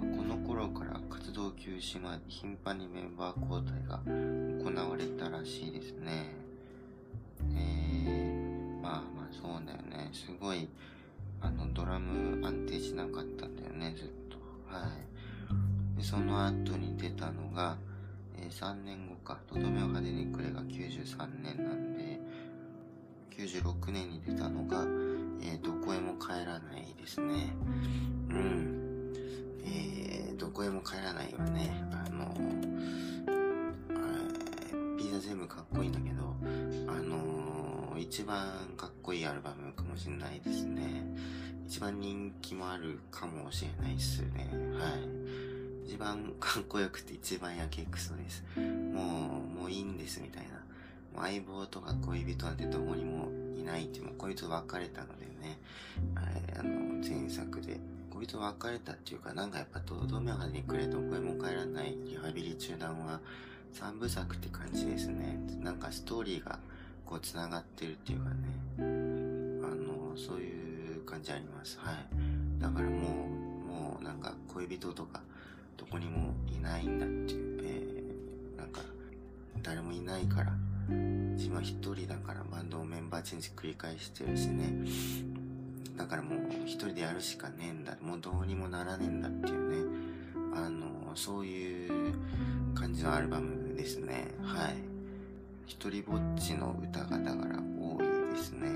この頃から活動休止が頻繁にメンバー交代が行われたらしいですね。えー、まあまあそうだよね。すごい、あの、ドラム安定しなかったんだよね、ずっと。はい。で、その後に出たのが、えー、3年後か、とどめを派手にくれが93年なんで、96年に出たのが、えー、どこへも帰らないですね。うん。えー、どこへも帰らないはね、あのピザ全部かっこいいんだけど、あの一番かっこいいアルバムかもしれないですね。一番人気もあるかもしれないっすね。はい。一番かっこよくて一番やけくそです。もう、もういいんですみたいな。もう相棒とか恋人なんてどこにもいないって、もう恋人別れたのでね。あの、前作で。恋人別れたっていうか、なんかやっぱとどめを派にくれどこへも帰らないリハビリ中断は、三部作って感じですね。なんかストーリーがこう繋がってるっていうかね。あの、そういう感じあります。はい。だからもう、もうなんか恋人とかどこにもいないんだっていう、えー、なんか誰もいないから、自分は一人だからバンドをメンバーチェンジ繰り返してるしね。だからもう一人でやるしかねえんだ。もうどうにもならねえんだっていうね。あの、そういう感じのアルバムですね。はい。一人ぼっちの歌がだから多いですね。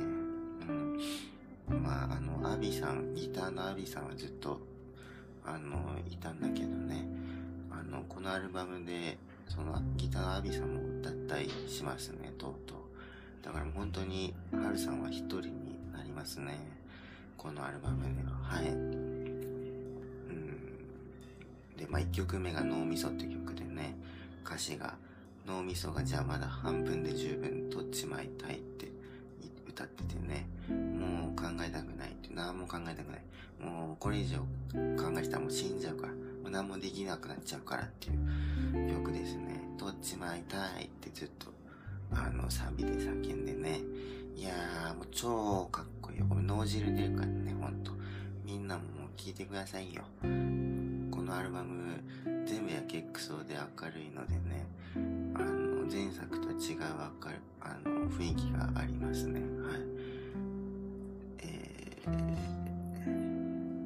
うん。まあ、あの、アビさん、ギターのアビさんはずっと、あの、いたんだけどね。あの、このアルバムで、その、ギターのアビさんも脱退しますね、とうとう。だから本当に、ハルさんは一人になりますね。このアルバムでは。はい。で、まあ、1曲目が脳みそって曲でね、歌詞が、脳みそがじゃあまだ半分で十分取っちまいたいって歌っててね、もう考えたくないって、何も考えたくない。もうこれ以上考えたらもう死んじゃうから、もう何もできなくなっちゃうからっていう曲ですね。取っちまいたいってずっと、あの、サビで叫んでね。いやー、もう超かっこいいよ。これ脳汁出るからね、ほんと。みんなももう聴いてくださいよ。このアルバム、全部やけくそで明るいのでね、あの、前作と違う明る、あの、雰囲気がありますね。はい。えー、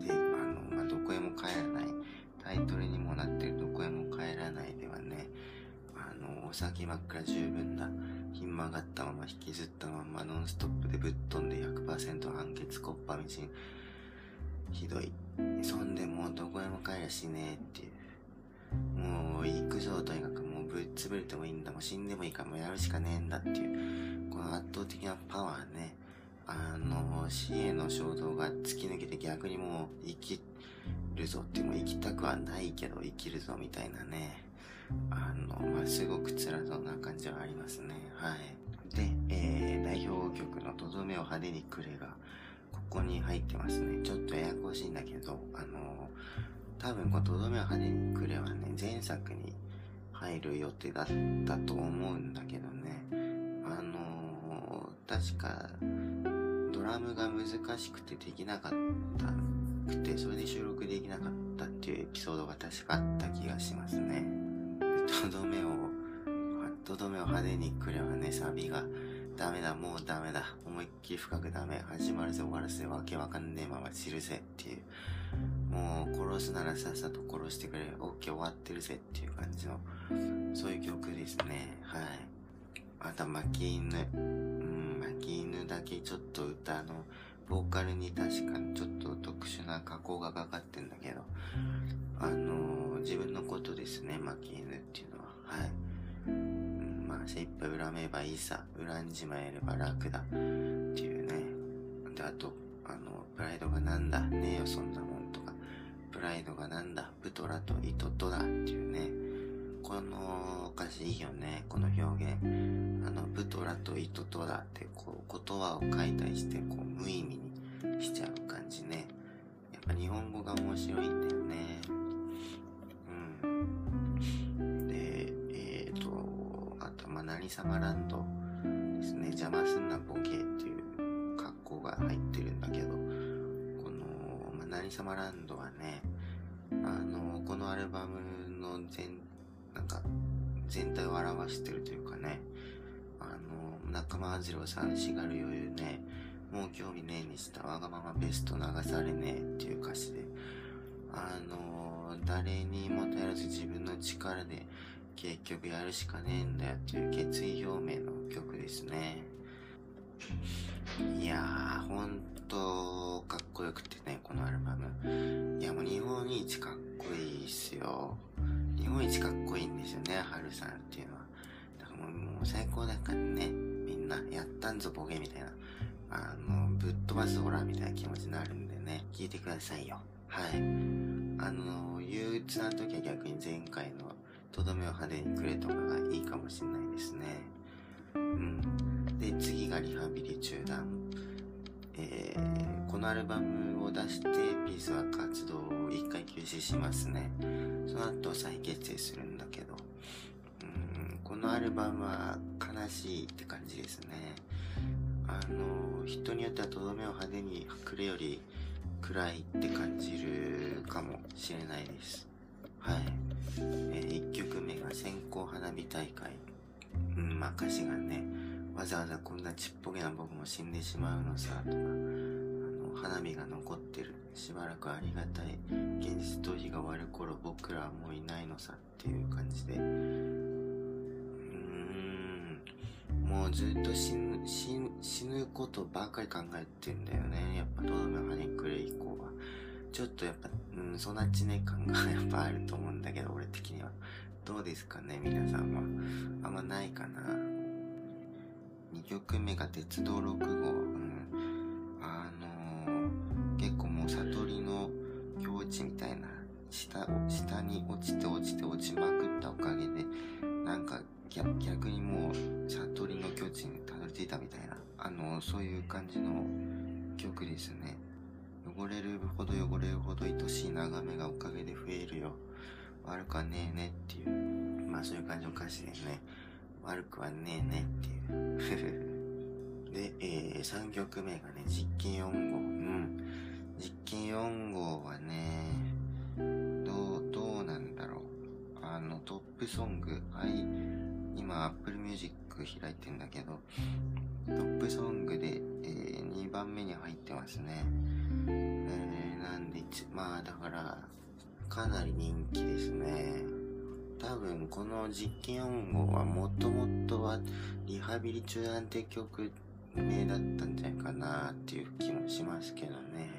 で、あの、まあ、どこへも帰らない、タイトルにもなってるどこへも帰らないではね、あの、お酒ばっかり十分な、ひん曲がったまま引きずったままノンストップでぶっ飛んで100%判決コッパみじん。ひどい。そんでもうどこへも帰りゃしねえっていう。もう行くぞとにかくもうぶっ潰れてもいいんだ。もう死んでもいいからもうやるしかねえんだっていう。この圧倒的なパワーね。あの、死への衝動が突き抜けて逆にもう生きるぞってもう生きたくはないけど生きるぞみたいなね。あの、まあ、すごく辛そうな感じはありますね。はい。で、えー、代表曲のとどめを派手にくれが、こに入ってますね。ちょっとややこしいんだけど、あの多分このとどめを派手にくれはね、前作に入る予定だったと思うんだけどね。あの確か、ドラムが難しくてできなかったくて、それで収録できなかったっていうエピソードが確かあった気がしますね。とどめを、とどめを派手にくればね、サビが、ダメだ、もうダメだ、思いっきり深くダメ、始まるぜ終わるぜ、わけわかんねえまま散るぜっていう、もう殺すならさっさと殺してくれ、オッケー終わってるぜっていう感じの、そういう曲ですね、はい。あと、巻き犬。うん、巻き犬だけちょっと歌の、ボーカルに確かにちょっと特殊な加工がかかってんだけど、あのー、自分のことですね、負け犬っていうのは。はい。精一杯恨めばいいさ、恨んじまえれば楽だ。っていうね。で、あと、あの、プライドがなんだ、ねえよ、そんなもんとか。プライドがなんだ、ブトラとイトとだっていうね。この歌詞いいよね、この表現。あの、ブトラとイトとだって、こう、言葉を解体して、こう、無意味にしちゃう感じね。やっぱ日本語が面白いんだよね。何様ランドですね。邪魔すんなボケっていう格好が入ってるんだけど、この、まあ、何様ランドはね、あの、このアルバムの全、なんか、全体を表してるというかね、あの、仲間次郎さんしがる余裕ね、もう興味ねえにしたわがままベスト流されねえっていう歌詞で、あの、誰にも頼らず自分の力で結局やるしかねえんだよっていう決意表明の曲ですね。いやー、ほんとかっこよくてね、このアルバム。いや、もう日本一かっこいいっすよ。日本一かっこいいんですよね、ハルさんっていうのは。だからもうもう最高だからね、みんな、やったんぞボケみたいな。あの、ぶっ飛ばすホラーみたいな気持ちになるんでね、聞いてくださいよ。はい。あの、憂鬱な時は逆に前回のとどめを派手にくれとかがいいかもしれないですね。うん。で、次がリハビリ中断。えー、このアルバムを出して、ピースは活動を一回休止しますね。その後再結成するんだけど、うん、このアルバムは悲しいって感じですね。あの人によってはとどめを派手にくれより暗いって感じるかもしれないですはい、えー、1曲目が線香花火大会うんまあ歌詞がねわざわざこんなちっぽけな僕も死んでしまうのさとかあの花火が残ってるしばらくありがたい現実逃避が終わる頃僕らはもういないのさっていう感じでうーんもうずっと死ぬ、死ぬことばかり考えてんだよね。やっぱ、とどめはねくれ以降は。ちょっとやっぱ、うん、育ちね感がやっぱあると思うんだけど、俺的には。どうですかね、皆さんは。あんまないかな。2曲目が鉄道6号。うん。あのー、結構もう悟りの境地みたいな、下、下に落ちて落ちて落ちまくったおかげで、なんか逆にもう悟りの境地にたどり着いたみたいなあのそういう感じの曲ですね汚れるほど汚れるほど愛しい眺めがおかげで増えるよ。悪くはねえねっていう。まあそういう感じの歌詞ですね。悪くはねえねっていう。で、えー、3曲目がね実験4号。うん。実験4号はね、どう、どうなんだろう。あの、トップソング、はい、今 Apple Music 開いてんだけど、トップソングで、えー、2番目に入ってますね。えー、なんで、まあだから、かなり人気ですね。多分この実験音号はもともとはリハビリ中なんて曲名だったんじゃないかなっていう気もしますけどね。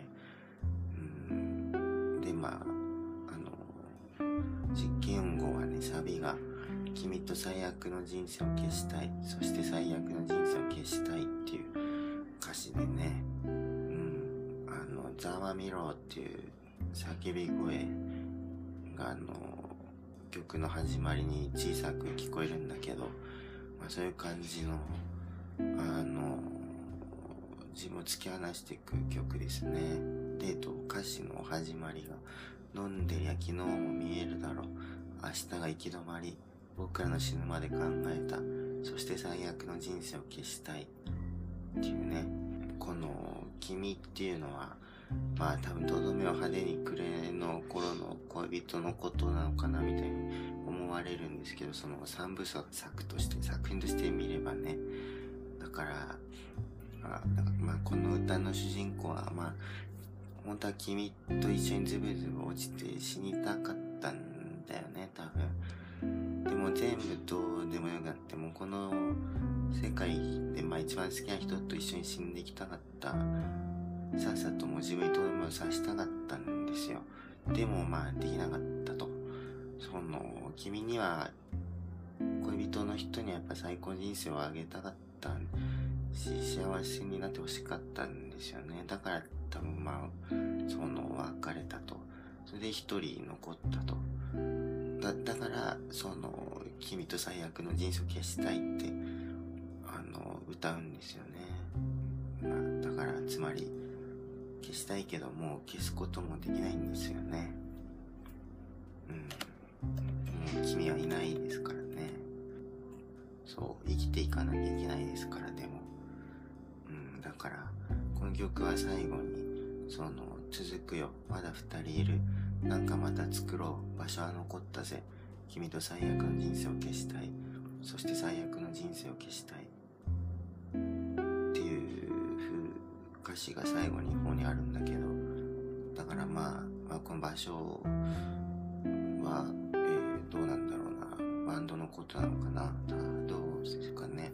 うん。で、まあ、あの、実験音号はね、サビが、君と最悪の人生を消したい。そして最悪の人生を消したいっていう歌詞でね、ざわみろっていう叫び声が、あの、曲の始まりに小さく聞こえるんだけど、まあ、そういう感じのあの自分を突き放していく曲ですね。でと歌詞の始まりが飲んでりゃ昨日も見えるだろう。明日が行き止まり。僕らの死ぬまで考えた。そして最悪の人生を消したい。っていうね。この「君」っていうのはまあ多分とどめを派手にくれの頃の恋人のことなのかなみたいに思われるんですけどその三部作として作品として見ればね。だからあなんかまあこの歌の主人公はまあ本当は君と一緒にズブズブ落ちて死にたかったんだよね多分。でも全部どうでもよくなってもこの世界でまあ一番好きな人と一緒に死んでいきたかったさっさとも自分にとどめを刺したかったんですよでもまあできなかったとその君には恋人の人にはやっぱ最高人生をあげたかったったし、幸せになってほしかったんですよね。だから多分まあ、その別れたと。それで一人残ったと。だ、だから、その、君と最悪の人生を消したいって、あの、歌うんですよね。まあ、だから、つまり、消したいけどもう消すこともできないんですよね。うん。もう君はいないですからね。そう生きていかなきゃいけないですからでも。うんだからこの曲は最後にその続くよ。まだ二人いる。なんかまた作ろう。場所は残ったぜ。君と最悪の人生を消したい。そして最悪の人生を消したい。歌詞が最後に方にあるんだけどだからまあ、まあ、この場所は、えー、どうなんだろうなバンドのことなのかなですかね。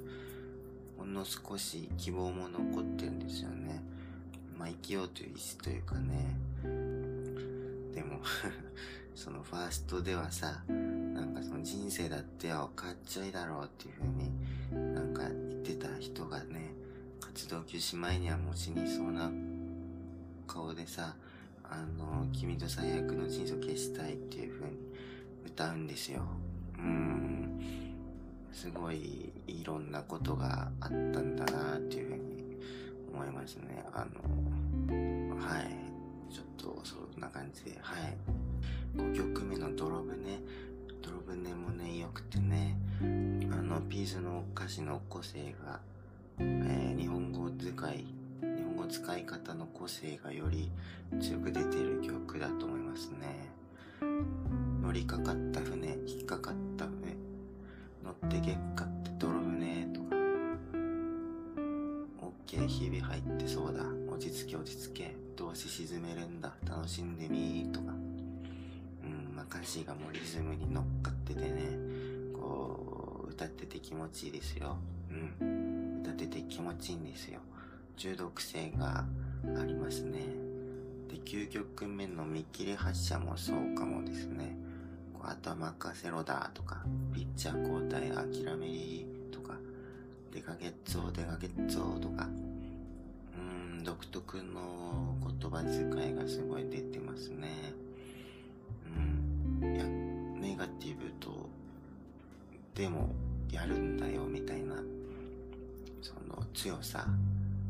ほんの少し希望も残ってるんですよね。まあ、生きようという意志というかね。でも そのファーストではさ、なんかその人生だってよ、かっちょいいだろうっていう風になんか言ってた人がね、活動休止前にはもう死にそうな顔でさ、あの、君と最悪の人生を消したいっていう風に歌うんですよ。うん。すごいいろんなことがあったんだなっていうふうに思いますね。あの、はい。ちょっとそんな感じで、はい。5曲目の泥船。泥船もね、良くてね、あの、ピースの歌詞の個性が、えー、日本語使い、日本語使い方の個性がより強く出てる曲だと思いますね。乗りかかった船、引っかかった船、乗って結果って泥船とか、オッケー日々入ってそうだ。落ち着け落ち着け。どうせ沈めるんだ。楽しんでみーとか。うん、まあ、歌詞がもうリズムに乗っかっててね、こう、歌ってて気持ちいいですよ。うん。歌って気持ちいいんですよ。中毒性がありますね。で、9曲目の見切り発車もそうかもですね。あとは任せろだとか、ピッチャー交代諦めりとか、出かけっぞ出かけっぞとか、うん、独特の言葉遣いがすごい出てますね。うん、いや、ネガティブと、でもやるんだよみたいな、その強さ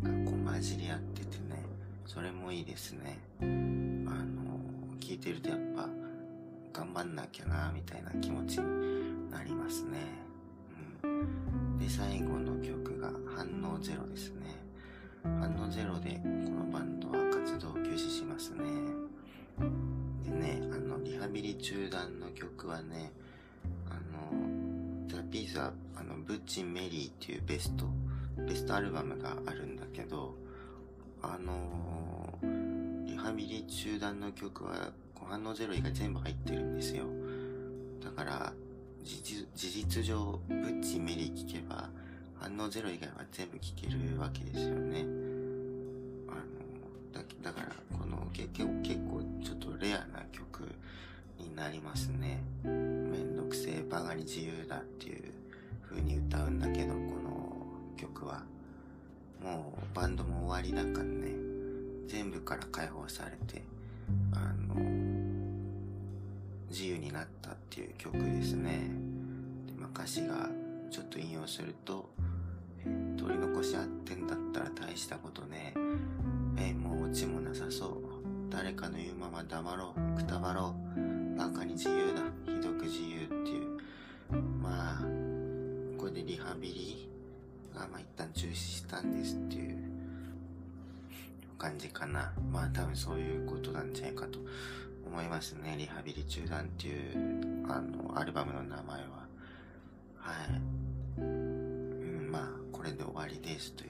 がこう混じり合っててね、それもいいですね。あの、聞いてるとやっぱ、頑張んなきゃなみたいな気持ちになりますね。うん。で、最後の曲が反応ゼロですね。反応ゼロでこのバンドは活動を休止しますね。でね、あの、リハビリ中断の曲はね、あの、ザ・ピースは、あの、ブッチ・メリーっていうベスト、ベストアルバムがあるんだけど、あのリハビリ中断の曲は、反応ゼロ以外全部入ってるんですよ。だから、事実上、ブッチ・メリー聴けば、反応ゼロ以外は全部聴けるわけですよね。あの、だだから、この結構、結構ちょっとレアな曲になりますね。めんどくせえ、バカに自由だっていう風に歌うんだけど、この曲は。もうバンドも終わりだからね、全部から解放されて、あの、自由になったっていう曲ですね。でまあ、歌詞がちょっと引用すると、取り残し合ってんだったら大したことねえ。もうオチもなさそう。誰かの言うまま黙ろう、くたばろう。バカに自由だ、ひどく自由っていう。まあ、これでリハビリがまあ一旦中止したんですっていう感じかな。まあ多分そういうことなんじゃないかと思いますね。リハビリ中断っていう、あの、アルバムの名前は。はい。うん、まあ、これで終わりですという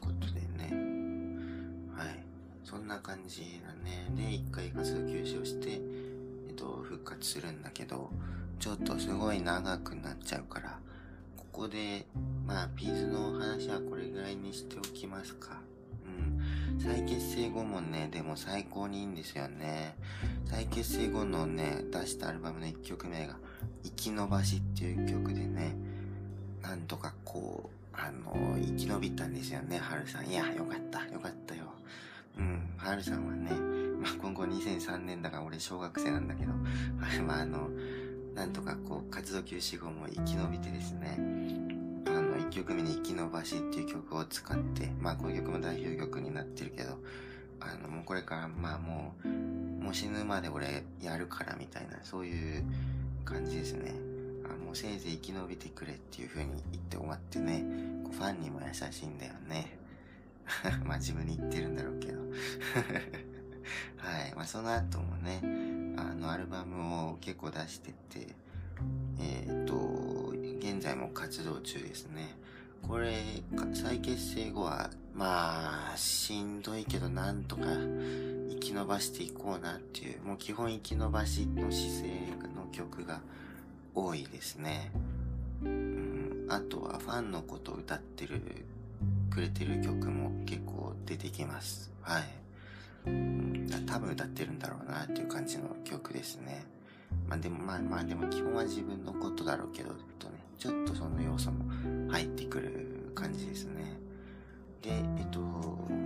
ことでね。はい。そんな感じだね。で、一回活動休止をして、えっと、復活するんだけど、ちょっとすごい長くなっちゃうから、ここで、まあ、ピーズの話はこれぐらいにしておきますか。うん。再結成後もね、でも最高にいいんですよね。再結成後のね、出したアルバムの1曲目が、生き延ばしっていう曲でね、なんとかこう、あの、生き延びたんですよね、はるさん。いや、よかった、よかったよ。うん、はるさんはね、まあ、今後2003年だから俺小学生なんだけど、まあ、あの、なんとかこう、活動休止後も生き延びてですね、あの、1曲目に生き延ばしっていう曲を使って、まあ、この曲も代表曲になってるけど、あの、もうこれからまあもう、もう死ぬまで俺やるからみたいな、そういう感じですね。あもうせいぜい生き延びてくれっていう風に言って終わってね、こうファンにも優しいんだよね。まあ自分に言ってるんだろうけど。はい。まあその後もね、あのアルバムを結構出してて、えっ、ー、と、現在も活動中ですね。これ、再結成後は、まあ、しんどいけどなんとか生き延ばしていこうなっていう、もう基本生き延ばしの姿勢の曲が多いですね。うん、あとはファンのことを歌ってる、くれてる曲も結構出てきます。はい。うん、多分歌ってるんだろうなっていう感じの曲ですね。まあでもまあまあでも基本は自分のことだろうけど、とね、ちょっとその要素も入ってくる感じですね。で、えっと、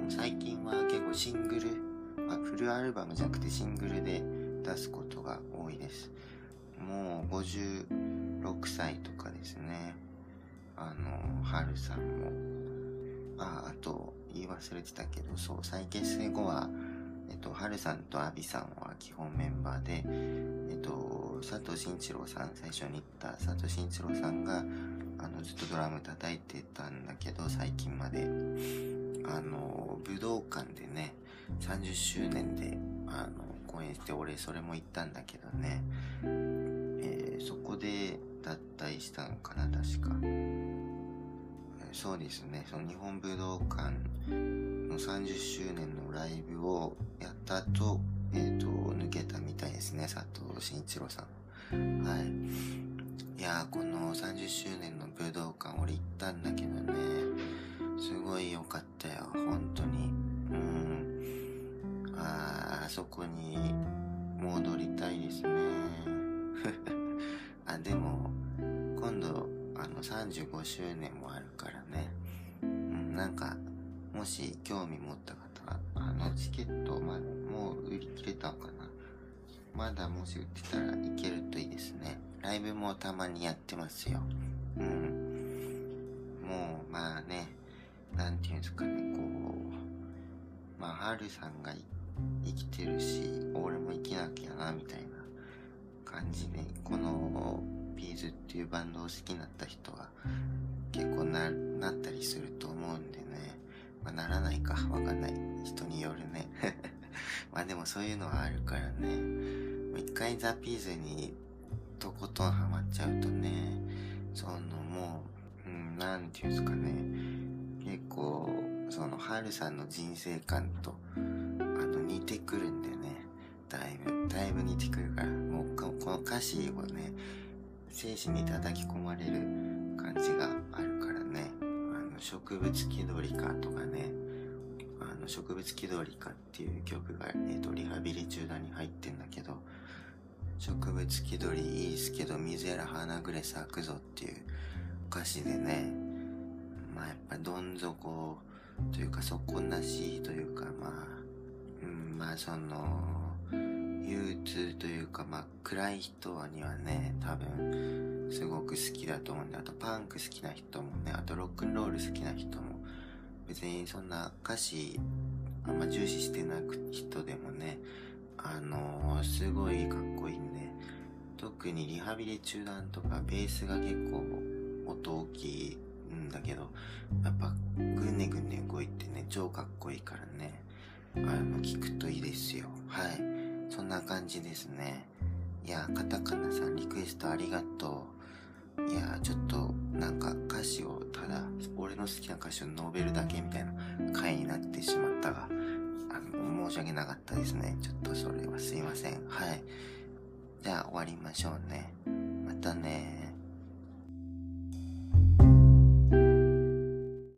最近は結構シングル、まあ、フルアルバムじゃなくてシングルで出すことが多いです。もう56歳とかですね。あの、はるさんも。あ、あと、言い忘れてたけど、そう、再結成後は、えっと、はるさんとあびさんは基本メンバーで、えっと、佐藤慎一郎さん、最初に言った佐藤慎一郎さんが、あの、ずっとドラム叩いてたんだけど、最近まで。あの、武道館でね、30周年で、あの、公演して、俺それも行ったんだけどね、えー、そこで脱退したのかな、確か。そうですね、その日本武道館の30周年のライブをやった後、えっ、ー、と、抜けたみたいですね、佐藤慎一郎さん。はい。いや、この30周年の武道館俺行ったんだけどね、すごい良かったよ、本当に。うん。あー、あそこに戻りたいですね。あ、でも、今度、あの、35周年もあるからね。うん、なんか、もし興味持った方は、あのチケット、ま、もう売り切れたのかなまだもし売ってたらいけるといいですね。ライブもたまにやってますよ。うん。もう、まあね、なんていうんですかね、こう、まあ、はるさんが生きてるし、俺も生きなきゃな、みたいな感じで、この、ズっていうバンドを好きになった人は結構な、なったりすると思うんでね。まあ、ならないか。わかんない。人によるね。まあでもそういうのはあるからね。一回ザ・ピーズにとことんハマっちゃうとね、そのもう、うん、なんていうんですかね。結構、その、ハルさんの人生観と、あの、似てくるんでね。だいぶ、だいぶ似てくるから、もうこの歌詞をね、精神に叩き込まれる感じがあるからね。あの、植物気取りかとかね、あの、植物気取りかっていう曲が、えっ、と、リハビリ中断に入ってんだけど、植物気取りいいっすけど、水やら花ぐれ咲くぞっていう歌詞でね、まあやっぱどん底というか底なしというかまあ、うん、まあその、憂鬱というかまあ暗い人にはね、多分すごく好きだと思うんで、あとパンク好きな人もね、あとロックンロール好きな人も、別にそんな歌詞あんま重視してなく人でもね、あのー、すごいかっこいいんで、特にリハビリ中断とかベースが結構音大きいんだけど、やっぱぐねぐね動いてね、超かっこいいからね、あの、聞くといいですよ。はい。そんな感じですね。いや、カタカナさんリクエストありがとう。いや、ちょっと、なんか歌詞をただ、俺の好きな歌詞を述べるだけみたいな回になってしまったが、あの、申し訳なかったですね。ちょっとそれはすいません。はい。じゃあ終わりましょうね。またね